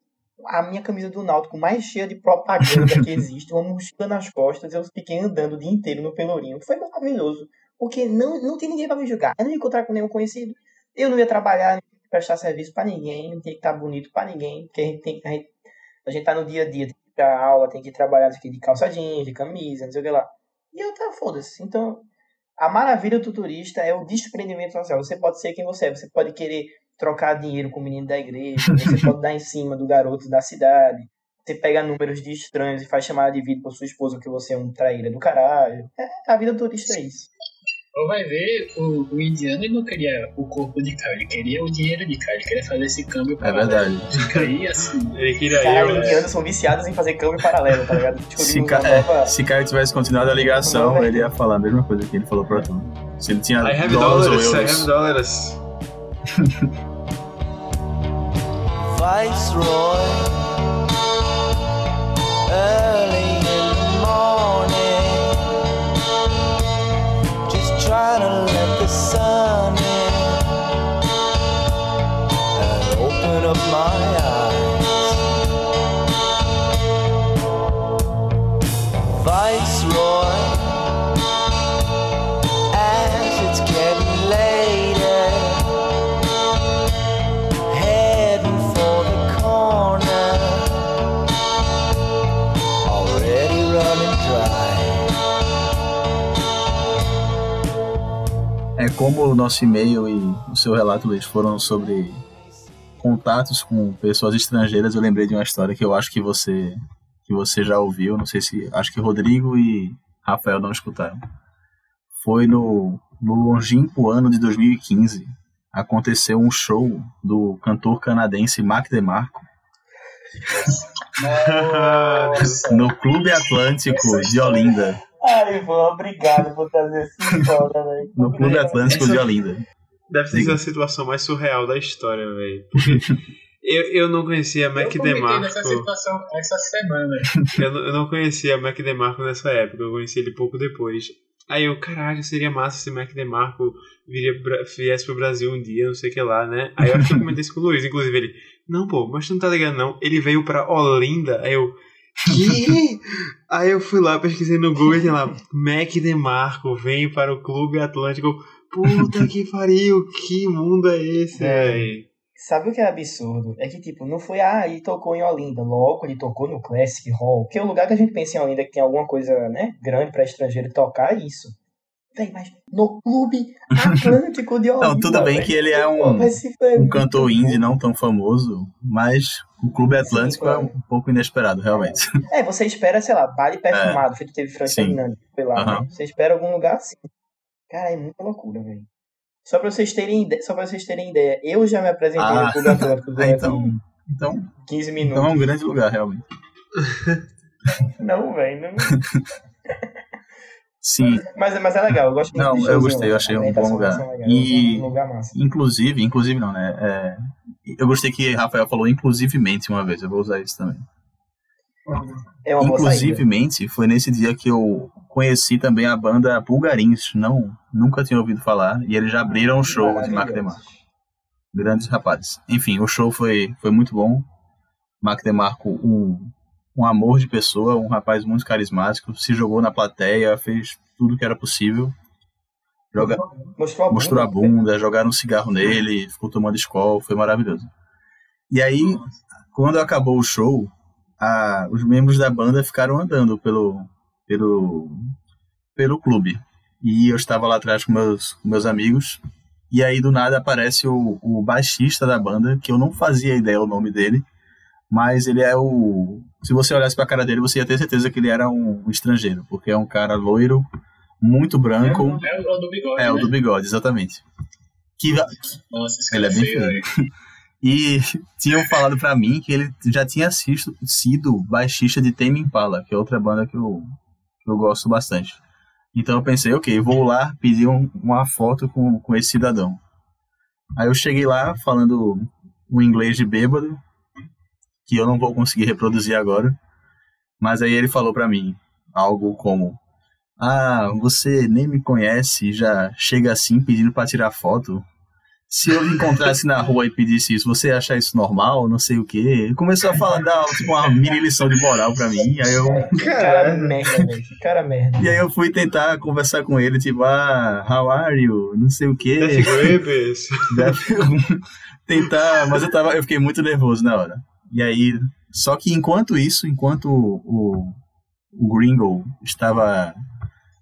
a minha camisa do Náutico mais cheia de propaganda que existe, uma mochila nas costas, eu fiquei andando o dia inteiro no Pelourinho. Foi maravilhoso, porque não, não tem ninguém pra me julgar. Eu não ia encontrar com nenhum conhecido, eu não ia trabalhar, não ia prestar serviço pra ninguém, não tinha que estar bonito pra ninguém, porque a gente tem a gente, a gente tá no dia a dia, tem que ir pra aula, tem que trabalhar de calça jeans, de camisa, não sei o que lá. E eu tá, foda-se. Então, a maravilha do turista é o desprendimento social. Você pode ser quem você é. Você pode querer trocar dinheiro com o menino da igreja. Você pode dar em cima do garoto da cidade. Você pega números de estranhos e faz chamada de vídeo pra sua esposa que você é um traíra do caralho. É, a vida do turista é isso. Ou vai ver, o, o indiano ele não queria o corpo de cá, ele queria o dinheiro de cá, ele queria fazer esse câmbio É paralelo. verdade. Fica aí assim. Ele queria Caralho, eu. indianos são viciados em fazer câmbio paralelo, tá ligado? Se, Descobrimos Ca... uma é, nova... se Caio tivesse continuado a ligação, Não, ele ia falar a mesma coisa que ele falou pra tu. Se ele tinha I have dólares ou dollars, I have euros. dollars. Viceroy. Early just É como o nosso e-mail e o seu relato, Luiz, foram sobre contatos com pessoas estrangeiras. Eu lembrei de uma história que eu acho que você que você já ouviu. Não sei se acho que Rodrigo e Rafael não escutaram. Foi no, no longínquo ano de 2015 aconteceu um show do cantor canadense Mac DeMarco no Clube Atlântico de Olinda. Ai, Ivan, obrigado por trazer essa história, velho. No Clube Atlântico Essa- de Olinda. Deve ser a situação mais surreal da história, velho. Eu, eu não conhecia Mac eu DeMarco. nessa situação essa semana. Eu, não- eu não conhecia Mac DeMarco nessa época, eu conheci ele pouco depois. Aí eu, caralho, seria massa se Mac DeMarco viria viesse pro Brasil um dia, não sei o que lá, né? Aí eu acho que eu comentei isso com o Luiz, inclusive ele, não, pô, mas tu não tá ligado não, ele veio pra Olinda, aí eu, que? Aí eu fui lá, pesquisei no Google e tem lá, Mac DeMarco vem para o Clube Atlântico. Puta que pariu, que mundo é esse, É. velho? Sabe o que é absurdo? É que, tipo, não foi, ah, ele tocou em Olinda. Logo, ele tocou no Classic Hall. Que é o lugar que a gente pensa em Olinda que tem alguma coisa, né, grande pra estrangeiro tocar, é isso. Mas no Clube Atlântico de Olinda. Não, tudo bem véi. que ele é um, um cantor indie não tão famoso, mas o Clube Atlântico claro. é um pouco inesperado, realmente. É, você espera, sei lá, baile perfumado, feito teve Frank Sim. Ferdinand, foi lá, Aham. né? Você espera algum lugar assim. Cara, é muita loucura, velho. Só pra vocês terem ideia, só pra vocês terem ideia, eu já me apresentei Ah. no Clube Atlântico Ah, durante então, então, 15 minutos. então é um grande lugar, realmente. Não, velho, não. Sim, Mas, mas é legal, eu gosto muito Não, eu gostei, eu achei um bom lugar. ser legal, E- Um lugar inclusive, inclusive não, né? é, eu gostei que Rafael falou inclusivemente uma vez, eu vou usar isso também. É. Inclusivemente, foi nesse dia que eu conheci também a banda Bulgarins, não, nunca tinha ouvido falar, e eles já abriram um show de Mac DeMarco. Grandes rapazes. Enfim, o show foi, foi muito bom. Mac DeMarco, um, um amor de pessoa, um rapaz muito carismático, se jogou na plateia, fez tudo que era possível. Joga, Mostrou a mostrou a bunda, jogaram um cigarro nele, ficou tomando escola, foi maravilhoso. E aí, quando acabou o show, a- os membros da banda ficaram andando pelo, pelo, pelo clube. E eu estava lá atrás com meus, com meus amigos, e aí do nada aparece o, o baixista da banda, que eu não fazia ideia o nome dele, mas ele é o. Se você olhasse pra cara dele, você ia ter certeza que ele era um, estrangeiro, porque é um cara loiro, muito branco. É o do bigode, É, o né? do bigode, exatamente. Que, Nossa, esse Ele cara é bem feio, e tinham falado pra mim que ele já tinha assisto, sido baixista de Tame Impala, que é outra banda que eu, que eu gosto bastante. Então eu pensei, ok, vou lá pedir um- uma foto com, com esse cidadão. Aí eu cheguei lá falando um inglês de bêbado, que eu não vou conseguir reproduzir agora. Mas aí ele falou pra mim algo como: Ah, você nem me conhece e já chega assim pedindo pra tirar foto. Se eu encontrasse na rua e pedisse isso, você ia achar isso normal? Não sei o quê. Ele começou a falar, dar tipo, uma mini lição de moral pra mim. Aí eu, Que cara merda, velho. Que cara merda. e aí eu fui tentar conversar com ele, tipo, ah, how are you? Não sei o quê. Deve- tentar, mas eu tava, eu fiquei muito nervoso na hora. E aí, só que enquanto isso, enquanto o, o, o Gringo estava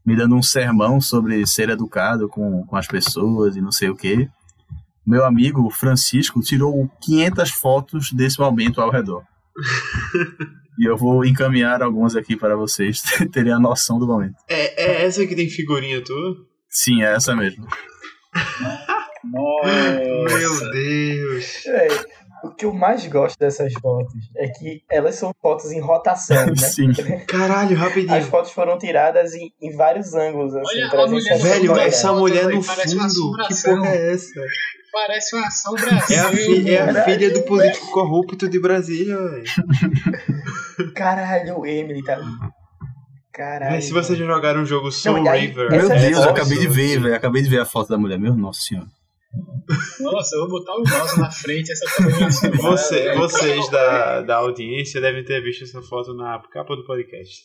me dando um sermão sobre ser educado com, com as pessoas e não sei o que, meu amigo Francisco tirou 500 fotos desse momento ao redor. e eu vou encaminhar algumas aqui para vocês terem a noção do momento. É, é essa que tem figurinha tua? Sim, é essa mesmo. Nossa. Meu Deus. Véi, o que eu mais gosto dessas fotos é que elas são fotos em rotação, né? Sim. Caralho, As rapidinho. fotos foram tiradas em, em vários ângulos, assim, Olha a 360 mulher Velho, essa mulher no fundo. Que porra é essa? Parece uma assombração. É a, fi- é a filha do político corrupto de Brasília, velho. Caralho, o Emily tá ali. Caralho. Se vocês já jogaram um jogo Soul Não, aí- River. Meu é Deus, eu acabei de ver, velho. Acabei de ver a foto da mulher. Meu nossa senhora. Nossa, eu vou botar o mouse na frente essa assombração. Você- vocês da, da audiência devem ter visto essa foto na capa do podcast.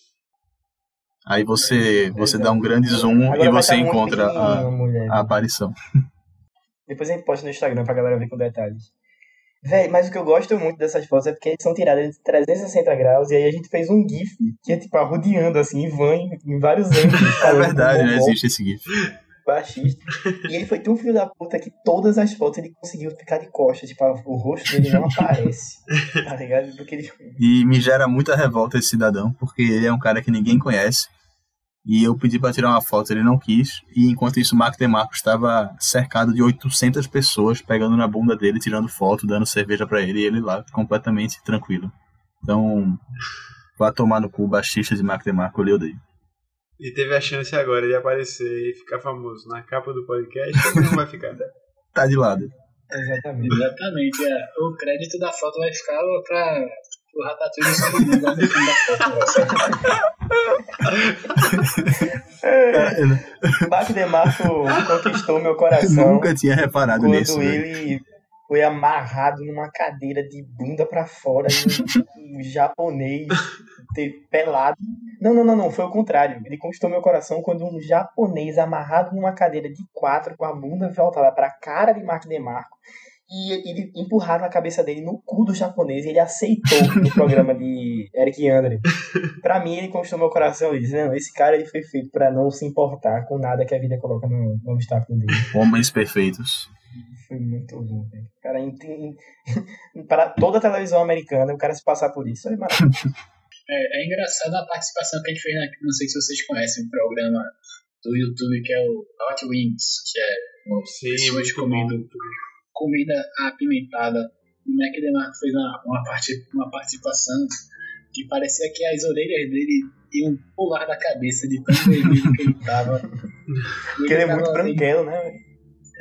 Aí você, você dá um grande zoom Agora e você encontra a, mulher. a aparição. Depois a gente posta no Instagram pra galera ver com detalhes. Véi, mas o que eu gosto muito dessas fotos é porque eles são tiradas de 360 graus e aí a gente fez um GIF que é tipo arrodeando assim, em van em, vários ângulos. É verdade, com o né? Existe esse GIF. Baixista. E ele foi tão filho da puta que todas as fotos ele conseguiu ficar de costas. Tipo, o rosto dele não aparece. Tá ligado? Porque ele. E me gera muita revolta esse cidadão, porque ele é um cara que ninguém conhece. E eu pedi pra tirar uma foto, ele não quis. E enquanto isso, o Marco DeMarco estava cercado de 800 pessoas pegando na bunda dele, tirando foto, dando cerveja pra ele, e ele lá completamente tranquilo. Então, vá tomar no cu, baixista de Marco DeMarco, eu lhe odeio. E teve a chance agora de aparecer e ficar famoso na capa do podcast, não vai ficar? Tá de lado. Exatamente. Exatamente, é. o crédito da foto vai ficar pra o Ratatouille lá no fim da foto. É, Marco DeMarco conquistou meu coração. Nunca tinha reparado quando nisso. velho. ele foi amarrado numa cadeira de bunda pra fora, um, um japonês pelado. Não, não, não, não, foi o contrário. Ele conquistou meu coração quando um japonês amarrado numa cadeira de quatro, com a bunda voltada pra cara de Mark DeMarco, e ele empurraram a cabeça dele no cu do japonês e ele aceitou no programa de Eric Andre. Pra mim, ele conquistou meu coração e disse, não, esse cara ele foi feito pra não se importar com nada que a vida coloca no, no obstáculo dele. Homens perfeitos. Foi muito bom, velho. O cara, para toda a televisão americana, o cara se passar por isso é maravilhoso. É, é engraçado a participação que a gente fez aqui. Não sei se vocês conhecem o programa do YouTube que é o Hot Wings, que é pessoas muito comendo comida apimentada. O Mac DeMarco fez uma, uma, parti- uma participação que parecia que as orelhas dele iam pular da cabeça de tão vermelho que ele tava. Porque ele é muito branquelo, né?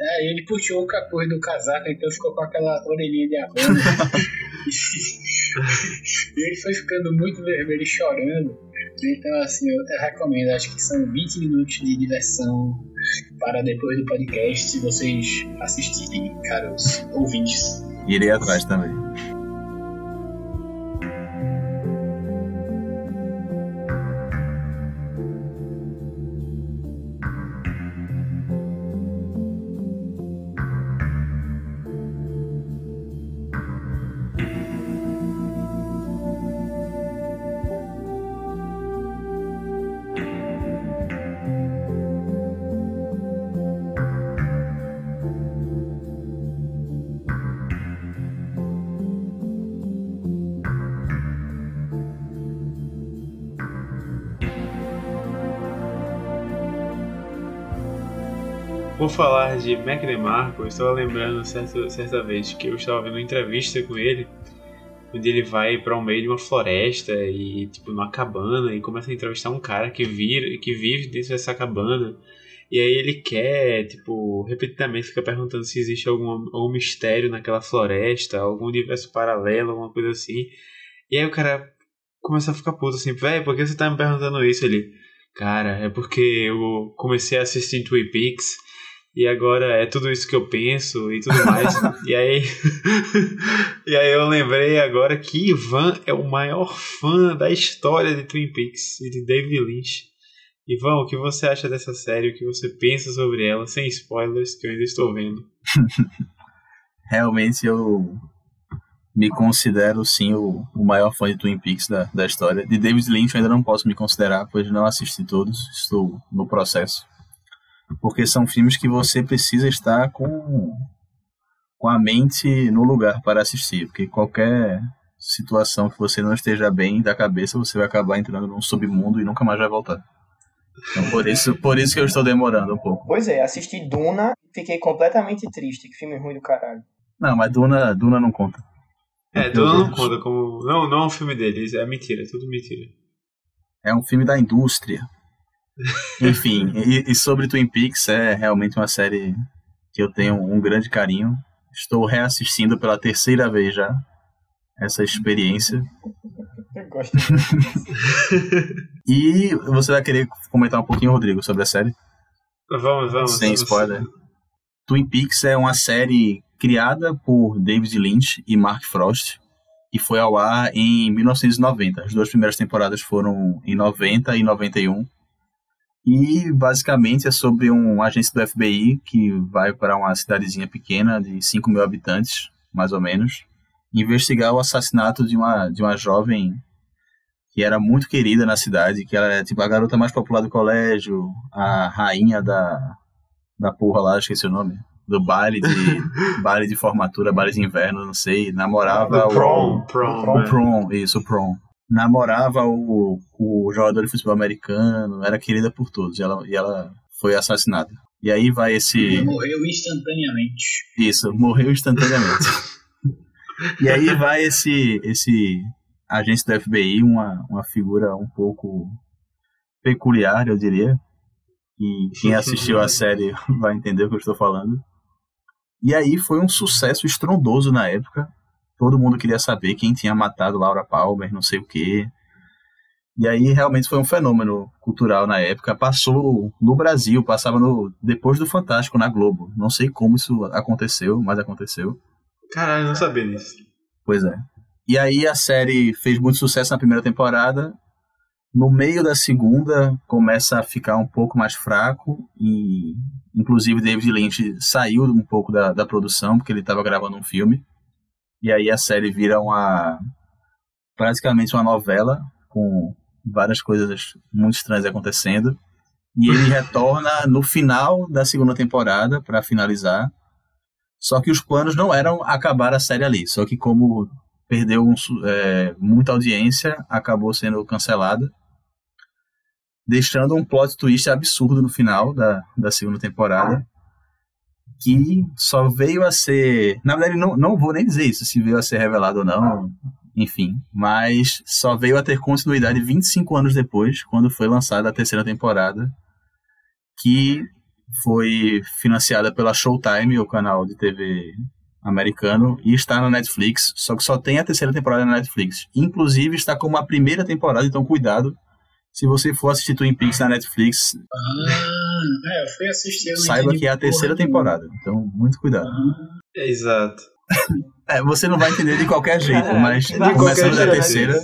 É, ele puxou o capuz do casaco, então ficou com aquela orelhinha de havana. e ele foi ficando muito vermelho e chorando. Então, assim, eu, eu recomendo. Acho que são 20 minutos de diversão para depois do podcast vocês assistirem, caros ouvintes. Irei atrás também. Por falar de Mac DeMarco, eu estava lembrando certa, certa vez que eu estava vendo uma entrevista com ele, onde ele vai para o meio de uma floresta e tipo numa cabana e começa a entrevistar um cara que que vive dentro dessa cabana. E aí ele quer, tipo, repetidamente fica perguntando se existe algum, algum mistério naquela floresta, algum universo paralelo, alguma coisa assim. E aí o cara começa a ficar puto assim, velho, por que você tá me perguntando isso? Ele, cara, é porque eu comecei a assistir Twin Peaks e agora é tudo isso que eu penso e tudo mais. e aí e aí eu lembrei agora que Ivan é o maior fã da história de Twin Peaks e de David Lynch. Ivan, o que você acha dessa série? O que você pensa sobre ela, sem spoilers, que eu ainda estou vendo? Realmente eu me considero sim o, o maior fã de Twin Peaks da, da história. De David Lynch eu ainda não posso me considerar, pois não assisti todos, estou no processo. Porque são filmes que você precisa estar com, com a mente no lugar para assistir, porque qualquer situação que você não esteja bem da cabeça, você vai acabar entrando num submundo e nunca mais vai voltar. Então por isso, por isso que eu estou demorando um pouco. Pois é, assisti Duna e fiquei completamente triste. Que filme ruim do caralho. Não, mas Duna, Duna não conta. É, Meu Duna não conta como. Não, não é um filme deles, é mentira, é tudo mentira. É um filme da indústria. Enfim, e, e sobre Twin Peaks, é realmente uma série que eu tenho um grande carinho. Estou reassistindo pela terceira vez já essa experiência. Eu gosto. E você vai querer comentar um pouquinho, Rodrigo, sobre a série? Vamos, vamos. Sem vamos. spoiler. Twin Peaks é uma série criada por David Lynch e Mark Frost e foi ao ar em 1990. As duas primeiras temporadas foram em 90 e 91. E basicamente é sobre um agente do FBI que vai para uma cidadezinha pequena de 5 mil habitantes, mais ou menos, investigar o assassinato de uma, de uma jovem que era muito querida na cidade, que ela é tipo a garota mais popular do colégio, a rainha da, da porra lá, esqueci o nome, do baile de baile de formatura, baile de inverno, não sei, namorava o prom, prom, o né? prom, isso, prom. Namorava o, o jogador de futebol americano, era querida por todos, e ela, e ela foi assassinada. E aí vai esse. Morreu instantaneamente. Isso, morreu instantaneamente. e aí vai esse, esse agente do FBI, uma, uma figura um pouco peculiar, eu diria. E quem assistiu a série vai entender o que eu estou falando. E aí foi um sucesso estrondoso na época. Todo mundo queria saber quem tinha matado Laura Palmer, não sei o quê. E aí realmente foi um fenômeno cultural na época. Passou no Brasil, passava no depois do Fantástico na Globo. Não sei como isso aconteceu, mas aconteceu. Caralho, não sabia disso. Pois é. E aí a série fez muito sucesso na primeira temporada. No meio da segunda começa a ficar um pouco mais fraco e inclusive David Lynch saiu um pouco da, da produção porque ele estava gravando um filme. E aí a série vira uma praticamente uma novela com várias coisas muito estranhas acontecendo. E ele retorna no final da segunda temporada para finalizar. Só que os planos não eram acabar a série ali. Só que como perdeu um é, muita audiência, acabou sendo cancelada. Deixando um plot twist absurdo no final da, da segunda temporada. Que só veio a ser. Na verdade, não, não vou nem dizer isso, se veio a ser revelado ou não. Enfim. Mas só veio a ter continuidade 25 anos depois, quando foi lançada a terceira temporada. Que foi financiada pela Showtime, o canal de TV americano, e está na Netflix, só que só tem a terceira temporada na Netflix. Inclusive está como a primeira temporada, então cuidado. Se você for assistir Twin Peaks na Netflix, Ah, é, eu fui assistir. eu saiba que é a terceira temporada. Então, muito cuidado. É, exato. É, você não vai entender de qualquer jeito, mas de começando da terceira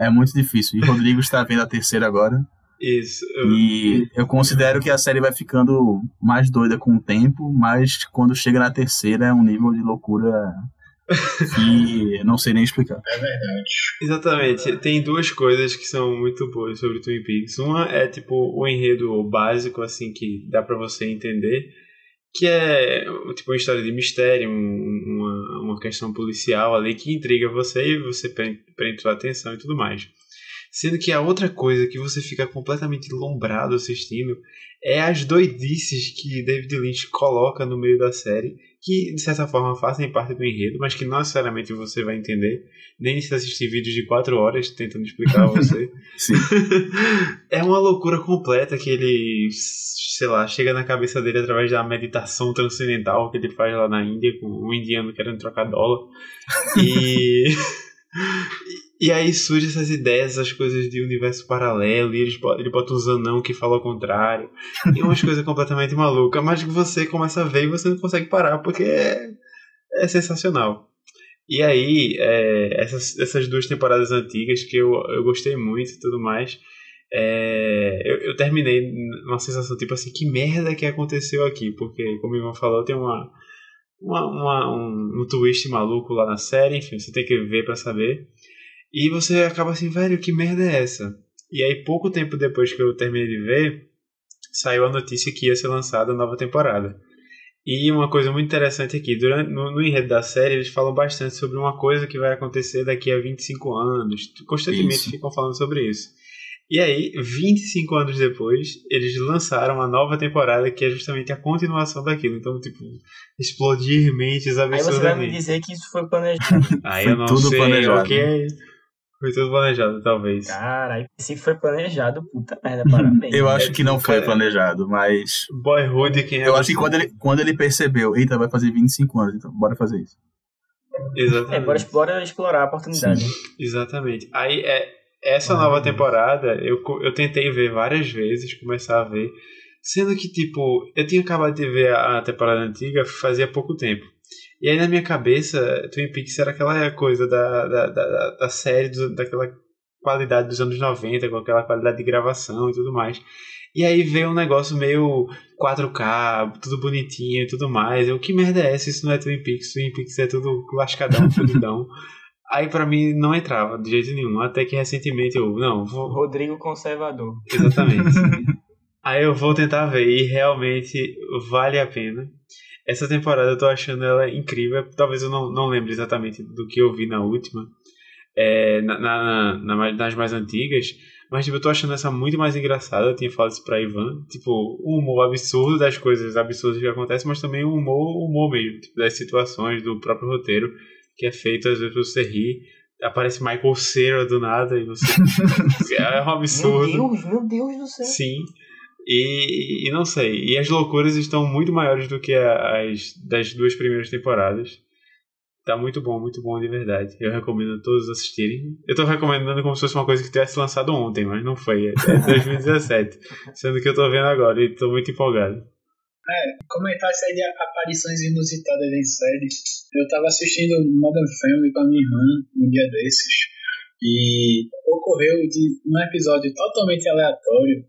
é muito difícil. E Rodrigo está vendo a terceira agora. Isso. Eu- E eu considero que a série vai ficando mais doida com o tempo, mas quando chega na terceira é um nível de loucura que eu não sei nem explicar. É verdade. Exatamente. Tem duas coisas que são muito boas sobre Twin Peaks. Uma é tipo o enredo básico assim que dá pra você entender, que é tipo uma história de mistério, um- uma, uma questão policial ali que intriga você e você pre- prende sua atenção e tudo mais. Sendo que a outra coisa que você fica completamente lombrado assistindo é as doidices que David Lynch coloca no meio da série, que de certa forma fazem parte do enredo, mas que não necessariamente você vai entender, nem se assistir vídeos de 4 horas tentando explicar a você. É uma loucura completa que ele, sei lá, chega na cabeça dele através da meditação transcendental que ele faz lá na Índia com um indiano querendo trocar dólar. E. E aí surgem essas ideias, essas coisas de universo paralelo, e eles ele bota uns anão que fala ao contrário. E umas coisas completamente malucas, mas você começa a ver e você não consegue parar, porque é, é sensacional. E aí, é, essas, essas duas temporadas antigas que eu, eu gostei muito e tudo mais, é, eu, eu terminei numa sensação tipo assim, que merda que aconteceu aqui? Porque, como o Ivan falou, tem uma, uma, uma- um, um twist maluco lá na série, enfim, você tem que ver pra saber. E você acaba assim, velho, que merda é essa? E aí, pouco tempo depois que eu terminei de ver, saiu a notícia que ia ser lançada a nova temporada. E uma coisa muito interessante aqui, durante, no, no enredo da série, eles falam bastante sobre uma coisa que vai acontecer daqui a 25 anos. Constantemente Isso. ficam falando sobre isso. E aí, 25 anos depois, eles lançaram uma nova temporada que é justamente a continuação daquilo. Então, tipo, explodir mentes Aí você vai me absurdamente. dizer que isso foi planejado. Aí Foi eu não tudo sei planejado, o que é. Foi tudo planejado, talvez. Caralho, se foi planejado, puta merda, parabéns. Eu acho que não foi planejado, mas. Boyhood, quem é Eu acho que quando ele, quando ele percebeu, eita, vai fazer 25 anos, então bora fazer isso. Exatamente. É, bora, bora explorar a oportunidade. né? Exatamente. Aí, é, essa Ah, nova temporada, eu, eu tentei ver várias vezes, começar a ver. Sendo que, tipo, eu tinha acabado de ver a, a temporada antiga fazia pouco tempo. E aí, na minha cabeça, Twin Peaks era aquela coisa da, da, da, da série, do- daquela qualidade dos anos 90, com aquela qualidade de gravação e tudo mais. E aí veio um negócio meio 4K, tudo bonitinho e tudo mais. Eu, que merda é essa? Isso não é Twin Peaks. Twin Peaks é tudo lascadão, fudidão. Aí pra mim não entrava de jeito nenhum. Até que recentemente eu, não, vou, Rodrigo Conservador. Exatamente. Aí eu vou tentar ver e realmente vale a pena. Essa temporada eu tô achando ela incrível. Talvez eu não, não lembre exatamente do que eu vi na última, é, na, na- na mais- nas mais antigas. Mas tipo, eu tô achando essa muito mais engraçada. Eu tinha falado isso pra Ivan. Tipo, o humor absurdo das coisas absurdas que acontecem, mas também o humor, humor mesmo. Tipo, das situações, do próprio roteiro, que é feito às vezes você rir. Aparece Michael Cera do nada e você. é um Meu absurdo. Deus, meu Deus do céu. Sim. E, e não sei. E as loucuras estão muito maiores do que as das duas primeiras temporadas. Tá muito bom, muito bom de verdade. Eu recomendo a todos assistirem. Eu tô recomendando como se fosse uma coisa que tivesse lançado ontem, mas não foi. É é 2017. sendo que eu tô vendo agora e tô muito empolgado. Comentar isso aí de aparições inusitadas em séries. Eu tava assistindo Modern Family com a minha irmã um dia desses. E ocorreu de um episódio totalmente aleatório.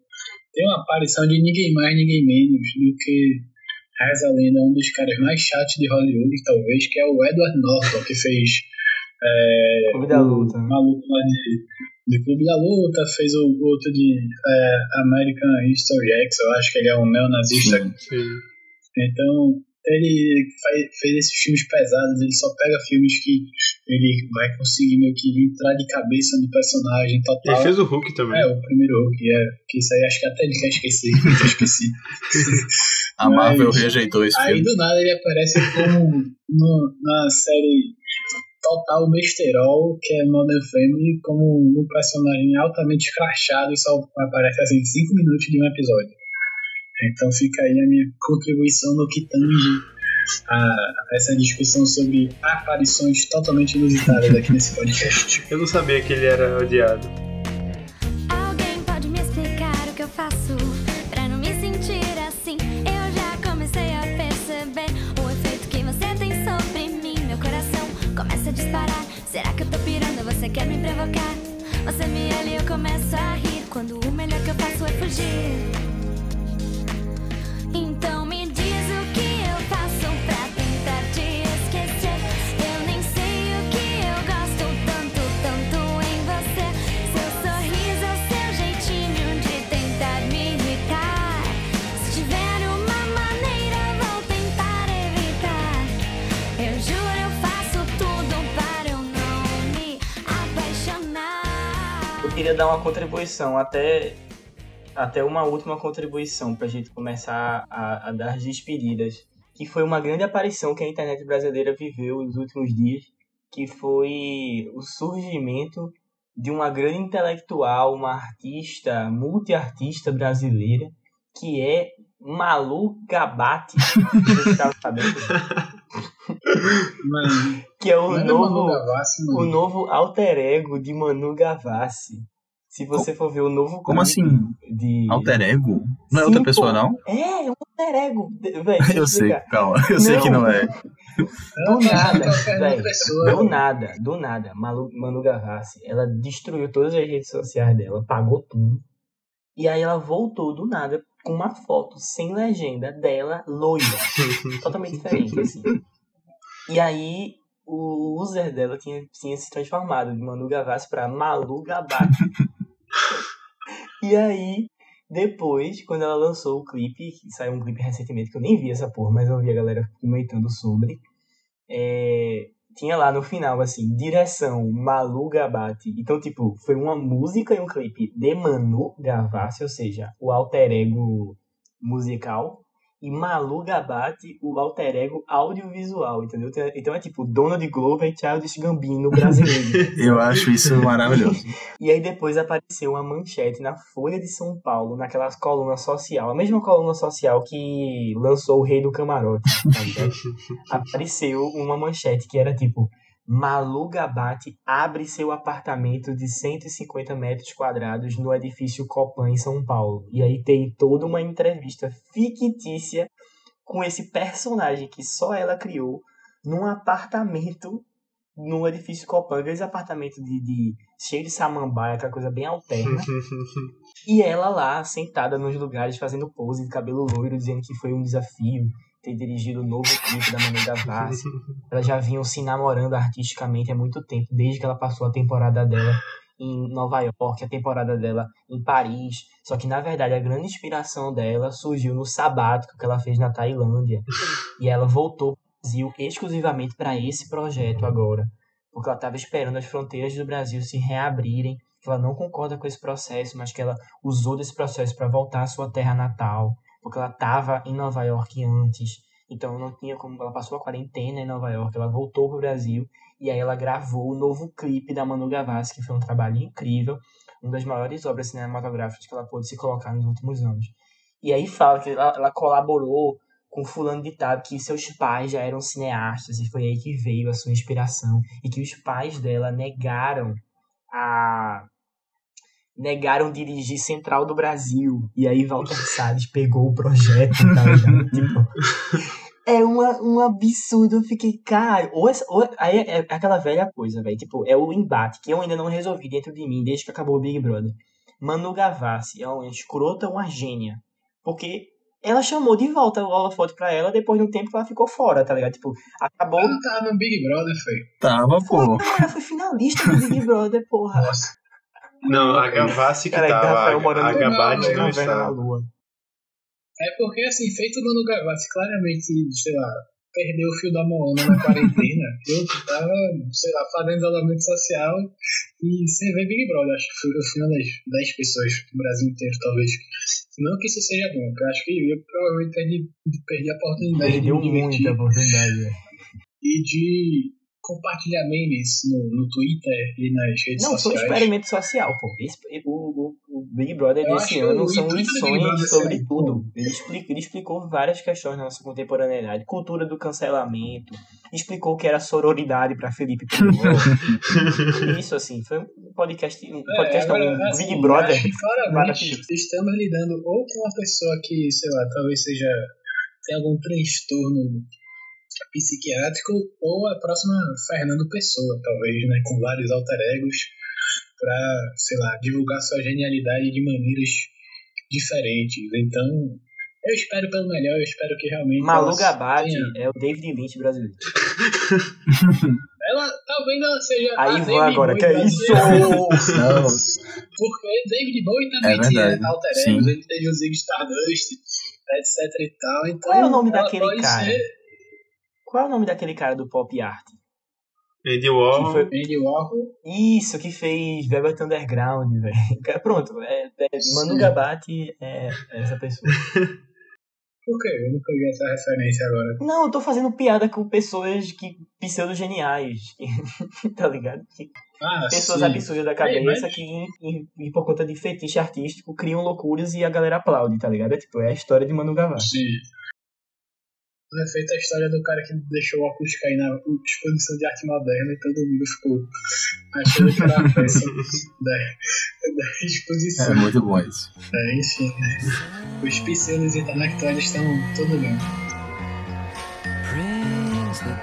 Tem uma aparição de ninguém mais, ninguém menos do que reza a lenda, um dos caras mais chatos de Hollywood, talvez, que é o Edward Norton, que fez é, Clube da o Luta, né? maluco lá de, de Clube da Luta, fez o outro de é, American History X, eu acho que ele é um neonazista Sim. Sim. então, ele faz, fez esses filmes pesados, ele só pega filmes que ele vai conseguir meio que entrar de cabeça no personagem Ele total. fez o Hulk também. É, o primeiro Hulk, é, que isso aí acho que até ele quer esquecer, eu esqueci. A Marvel Mas- rejeitou esse Aí filme. do nada ele aparece como no, na série total besterol, que é Modern Family, como um personagem altamente escrachado e só aparece assim 5 minutos de um episódio. Então fica aí a minha contribuição no que tange a essa discussão sobre aparições totalmente inusitadas aqui nesse podcast. Eu não sabia que ele era odiado. Alguém pode me explicar o que eu faço pra não me sentir assim? Eu já comecei a perceber o efeito que você tem sobre mim. Meu coração começa a disparar. Será que eu tô pirando? Você quer me provocar? Você me olha e eu começo a rir. Quando o melhor que eu faço é fugir. Queria queria dar uma contribuição, até, até uma última contribuição pra gente começar a, a dar as despedidas. Que foi uma grande aparição que a internet brasileira viveu nos últimos dias, que foi o surgimento de uma grande intelectual, uma artista, multiartista brasileira, que é Malu Gabate. Sabendo? Mano, Que é o novo, Manu Gavassi, o novo alter ego de Manu Gavassi. Se você for ver o novo Como assim? de Alter ego? Não é Sim, outra pô. pessoa, não? É, é um alter ego. Véi, Eu sei, calma. Eu sei que não é. Do nada, velho. pessoa. Do nada, do nada. Malu, Manu Gavassi, ela destruiu todas as redes sociais dela, pagou tudo. E aí ela voltou do nada com uma foto sem legenda dela loira. totalmente diferente, assim. E aí o user dela tinha, tinha se transformado de Manu Gavassi pra Malu Gabate. e aí, depois, quando ela lançou o clipe, que saiu um clipe recentemente, que eu nem vi essa porra, mas eu vi a galera comentando sobre, é, tinha lá no final, assim, direção Malu Gabate. Então, tipo, foi uma música e um clipe de Manu Gavassi, ou seja, o alter ego musical, e Malu Gabate, o alter ego audiovisual, entendeu? Então, Então é tipo Donald Glover e Childish Gambino brasileiro. Eu acho isso maravilhoso. e aí depois apareceu uma manchete na Folha de São Paulo, naquela coluna social, a mesma coluna social que lançou o Rei do Camarote, tá? Apareceu uma manchete que era tipo Malu Gabate abre seu apartamento de 150 metros quadrados no edifício Copan em São Paulo. E aí tem toda uma entrevista fictícia com esse personagem que só ela criou num apartamento no edifício Copan, aqueles apartamentos de, de cheio de samambaia, aquela coisa bem alterna. E ela lá, sentada nos lugares, fazendo pose de cabelo loiro, dizendo que foi um desafio ter dirigido o novo clipe da Manu Gavassi. Elas já vinham se namorando artisticamente há muito tempo, desde que ela passou a temporada dela em Nova York, a temporada dela em Paris. Só que, na verdade, a grande inspiração dela surgiu no sabático que ela fez na Tailândia. E ela voltou para o Brasil exclusivamente para esse projeto agora. Porque ela estava esperando as fronteiras do Brasil se reabrirem, que ela não concorda com esse processo, mas que ela usou desse processo para voltar à sua terra natal, porque ela estava em Nova York antes. Então não tinha como. Ela passou a quarentena em Nova York, ela voltou para o Brasil e aí ela gravou o novo clipe da Manu Gavassi, que foi um trabalho incrível, uma das maiores obras cinematográficas que ela pôde se colocar nos últimos anos. E aí fala que ela, ela colaborou com fulano de tal, que seus pais já eram cineastas, e foi aí que veio a sua inspiração, e que os pais dela negaram a negaram dirigir Central do Brasil. E aí Walter Salles pegou o projeto, tá ligado? tipo, é uma, um absurdo. Eu fiquei, cara, ou, ou- aí é, é aquela velha coisa, velho. Tipo, é o embate que eu ainda não resolvi dentro de mim desde que acabou o Big Brother. Manu Gavassi é uma escrota, uma gênia. Porque ela chamou de volta o holofote pra ela depois de um tempo que ela ficou fora, tá ligado? Tipo, acabou. Ela não tava no Big Brother, foi. Tava, pô. Ela foi finalista do Big Brother, porra. Não, a Gavassi que Cara, tava, a, a no- Gabate não na estava. Lua. É porque, assim, feito o Manu Gavassi claramente, sei lá, perdeu o fio da Moana na quarentena. eu tava, sei lá, fazendo isolamento social e sem ver Big Brother. Acho que eu fui uma das 10 pessoas do Brasil inteiro, talvez. Não que isso seja bom, porque eu acho que eu provavelmente perdi, perdi a oportunidade Perdeu de me divertir muita oportunidade. né? e de compartilhar memes no, no Twitter e nas redes Não, foi um sociais. experimento social, pô. Esse- o, o, o Big Brother Eu desse ano são lições sobre ser, tudo. Ele, explica, ele explicou várias questões da nossa contemporaneidade. Cultura do cancelamento. Explicou o que era sororidade pra Felipe. Isso, assim, foi um podcast, um podcast É, agora, não, um assim, Big Brother. Acho que claramente maravilhoso. estamos lidando ou com uma pessoa que, sei lá, talvez seja tem algum transtorno psiquiátrico ou a próxima Fernando Pessoa, talvez, né, com vários alter egos para, sei lá, divulgar sua genialidade de maneiras diferentes. Então, eu espero pelo melhor, eu espero que realmente Malu Gabate tenha- é o David Lynch brasileiro. Ela talvez ela seja Aí vou agora, Bowie que é isso? Não, Porque David Bowie também É tinha alter egos, ele teve o Zig Stardust, etc e tal. Então, Qual é o nome daquele pode cara? ser- Qual é o nome daquele cara do pop art? Andy Warhol. foi- Andy Warhol. Isso, que fez Velvet Underground, velho. Pronto, é, é, Manu. Gabate é essa pessoa. Por quê? Eu não peguei essa referência agora. Não, eu tô fazendo piada com pessoas que pseudo-geniais, tá ligado? Que- Ah, pessoas sim. absurdas da cabeça mas- que, em- em- e por conta de fetiche artístico, criam loucuras e a galera aplaude, tá ligado? É tipo, é a história de Manu Gavassi. Sim. Não é feita a história do cara que deixou o óculos cair na exposição de arte moderna e todo mundo ficou achando que era a peça da, da exposição. É muito bom isso. É, enfim, os pseudos intelectuais estão todo bem. brings the.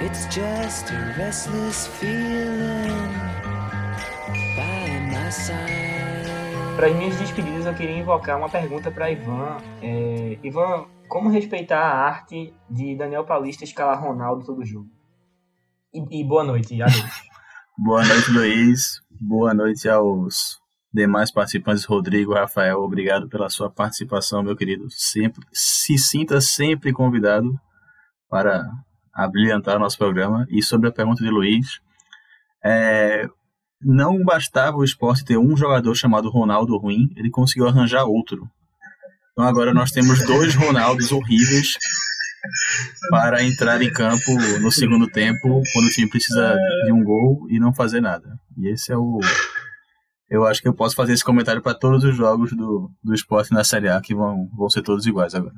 It's just a restless feeling by my side. Para as minhas despedidas, eu queria invocar uma pergunta para Ivan. É, Ivan, como respeitar a arte de Daniel Paulista escalar Ronaldo todo jogo? E, e boa noite, adeus. Boa noite, Luiz. Boa noite aos demais participantes, Rodrigo, Rafael. Obrigado pela sua participação, meu querido. Sempre se sinta sempre convidado para abrilhantar o nosso programa. E sobre a pergunta de Luiz, é, não bastava o esporte ter um jogador chamado Ronaldo ruim, ele conseguiu arranjar outro. Então agora nós temos dois Ronaldos horríveis para entrar em campo no segundo tempo, quando o time precisa de um gol e não fazer nada. E esse é o. Eu acho que eu posso fazer esse comentário para todos os jogos do, do esporte na Série A, que vão, vão ser todos iguais agora.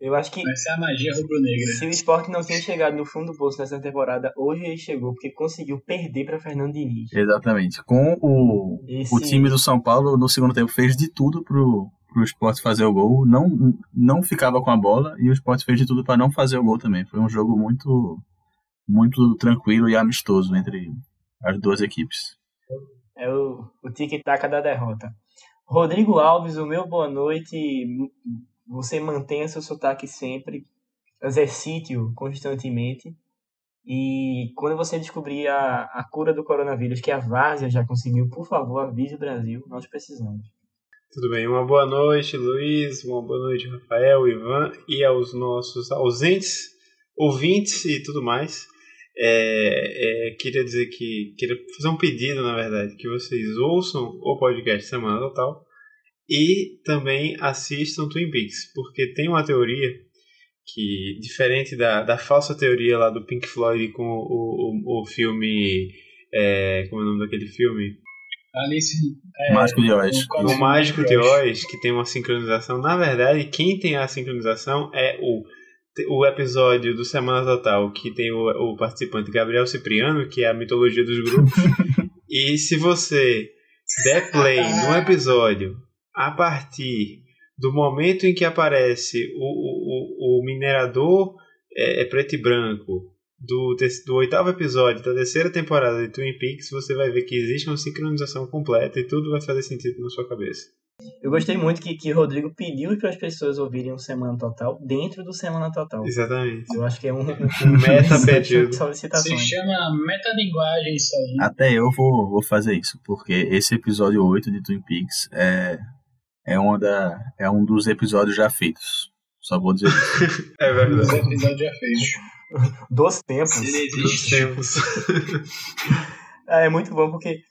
Eu acho que Essa é a magia rubro-negra. se o esporte não tinha chegado no fundo do poço nessa temporada, hoje ele chegou porque conseguiu perder para Fernando Diniz. Exatamente. Com o, Esse- o time do São Paulo, no segundo tempo, fez de tudo pro, pro esporte fazer o gol. Não, não ficava com a bola e o esporte fez de tudo para não fazer o gol também. Foi um jogo muito, muito tranquilo e amistoso entre as duas equipes. É o, o tic-tac da derrota. Rodrigo Alves, o meu boa noite. Você mantenha seu sotaque sempre. Exercite-o constantemente. E quando você descobrir a, a cura do coronavírus, que a Várzea já conseguiu, por favor, avise o Brasil. Nós precisamos. Tudo bem, uma boa noite, Luiz, uma boa noite, Rafael, Ivan, e aos nossos ausentes, ouvintes e tudo mais. É, é, queria dizer que, queria fazer um pedido, na verdade, que vocês ouçam o podcast Semana Total e também assistam Twin Peaks, porque tem uma teoria que, diferente da, da falsa teoria lá do Pink Floyd com o, o, o filme. É, como é o nome daquele filme? Alice. É, Mágico de Oz. o- O Mágico de Oz, que tem uma sincronização. Na verdade, quem tem a sincronização é o, o episódio do Semana Total, que tem o, o participante Gabriel Cipriano, que é a mitologia dos grupos. e se você der play no episódio a partir do momento em que aparece o, o, o, o minerador é, é preto e branco do, do oitavo episódio da terceira temporada de Twin Peaks, você vai ver que existe uma sincronização completa e tudo vai fazer sentido na sua cabeça. Eu gostei muito que, que Rodrigo pediu para as pessoas ouvirem o Semana Total dentro do Semana Total. Exatamente. Eu acho que é um, um, Meta pedido. Se chama metalinguagem isso aí. Até eu vou, vou fazer isso, porque esse episódio 8 de Twin Peaks é, é, uma da, é um dos episódios já feitos. Só vou dizer isso. É verdade. episódios já feitos. Dos tempos. Dos tempos. Ah, é muito bom porque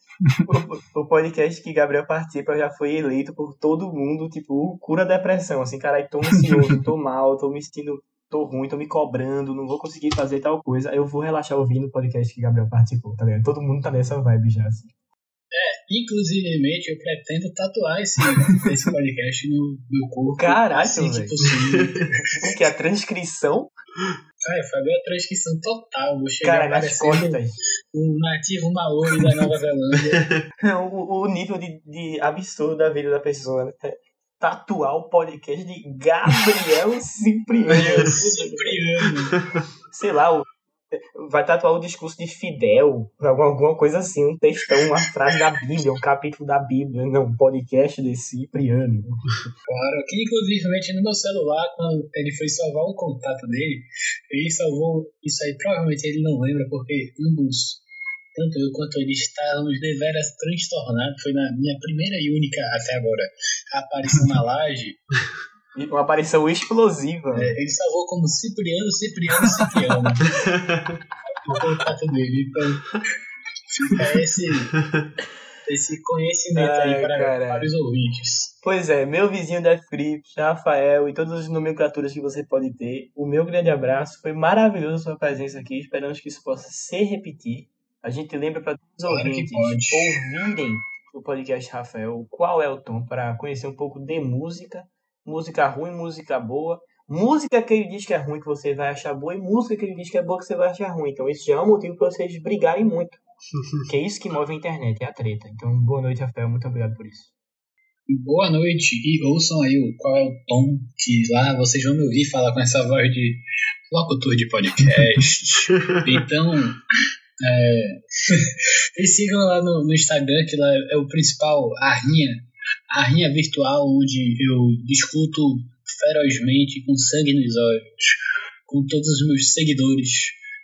o, o podcast que Gabriel participa já foi eleito por todo mundo, tipo, cura a depressão. Assim, caralho, tô ansioso, tô mal, tô me sentindo, tô ruim, tô me cobrando, não vou conseguir fazer tal coisa. Aí eu vou relaxar ouvindo o podcast que Gabriel participou, tá ligado? Todo mundo tá nessa vibe já, assim. Inclusivemente, eu pretendo tatuar esse, esse podcast no meu corpo. Caralho, assim que velho. possível. Porque a transcrição, Cara, Fábio, é a transcrição total. Vou chegar cara, nas costas. um nativo maori da Nova Zelândia. o, o nível de, de absurdo da vida da pessoa, né? Tatuar o podcast de Gabriel Cipriano. Cipriano. sei lá, o- vai tatuar o discurso de Fidel, alguma, coisa assim, um textão, uma frase da Bíblia, um capítulo da Bíblia, não, um podcast de Cipriano. Claro, que inclusive no meu celular, quando ele foi salvar o contato dele, ele salvou isso aí, provavelmente ele não lembra, porque ambos, tanto eu quanto ele, estávamos deveras transtornados. Foi na minha primeira e única até agora aparição na laje. Uma aparição explosiva. É, ele salvou como Cipriano, Cipriano, Cipriano. o contato dele. Então, fica esse, esse conhecimento aí Ai, para, caralho. para os ouvintes. Pois é, meu vizinho Death Crips, Rafael e todas as nomenclaturas que você pode ter, o meu grande abraço. Foi maravilhoso a sua presença aqui. Esperamos que isso possa se repetir. A gente lembra para todos os Claro ouvintes ouvirem o podcast Rafael, qual é o tom, para conhecer um pouco de música, música ruim, música boa, música que ele diz que é ruim que você vai achar boa e música que ele diz que é boa que você vai achar ruim. Então isso já é um motivo para vocês brigarem muito. que é isso que move a internet, é a treta. Então, boa noite, Rafael. Muito obrigado por isso. Boa noite e ouçam aí o, qual é o tom que lá vocês vão me ouvir falar com essa voz de locutor de podcast. então, é, e sigam lá no, no Instagram, que lá é o principal, a rinha, a rinha virtual, onde eu discuto ferozmente, com sangue nos olhos, com todos os meus seguidores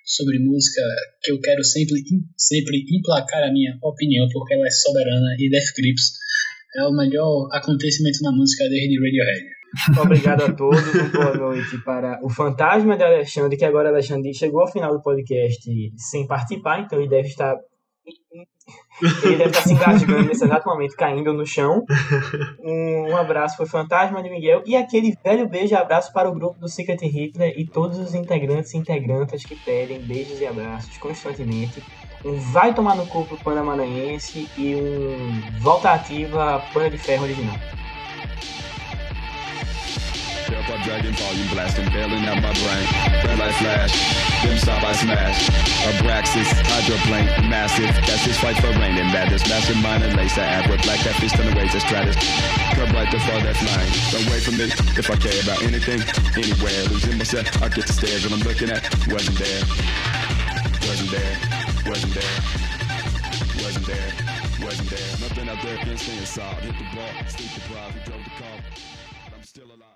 sobre música, que eu quero sempre, sempre emplacar a minha opinião, porque ela é soberana e Death Grips é o melhor acontecimento na música desde Radiohead. Obrigado a todos, boa noite para o fantasma de Alexandre, que agora Alexandre chegou ao final do podcast sem participar, então ele deve estar. Ele deve estar se engasgando nesse exato momento, caindo no chão. Um, abraço o fantasma de Miguel e aquele velho beijo e abraço para o grupo do Secret Hitler e todos os integrantes e integrantes que pedem beijos e abraços constantemente. Um vai tomar no cu pro Panda Maranhense e um volta ativa Panda de Ferro original. Step up, dragon volume blasting, bailing out my brain. Red light flash, dim stop, I smash. Abraxas, hydroplane, massive. That's his fight for reign and madness. Massive mind and I add with black that fist on the waves, stratus. Come right the far that's line. Don't wait for me if I care about anything, anywhere. Losing myself, I get the stairs when I'm looking at. Wasn't there, wasn't there, wasn't there, wasn't there, wasn't there. Nothing out there, been staying solid. Hit the ball, sleep deprived, we drove the car. I'm still alive.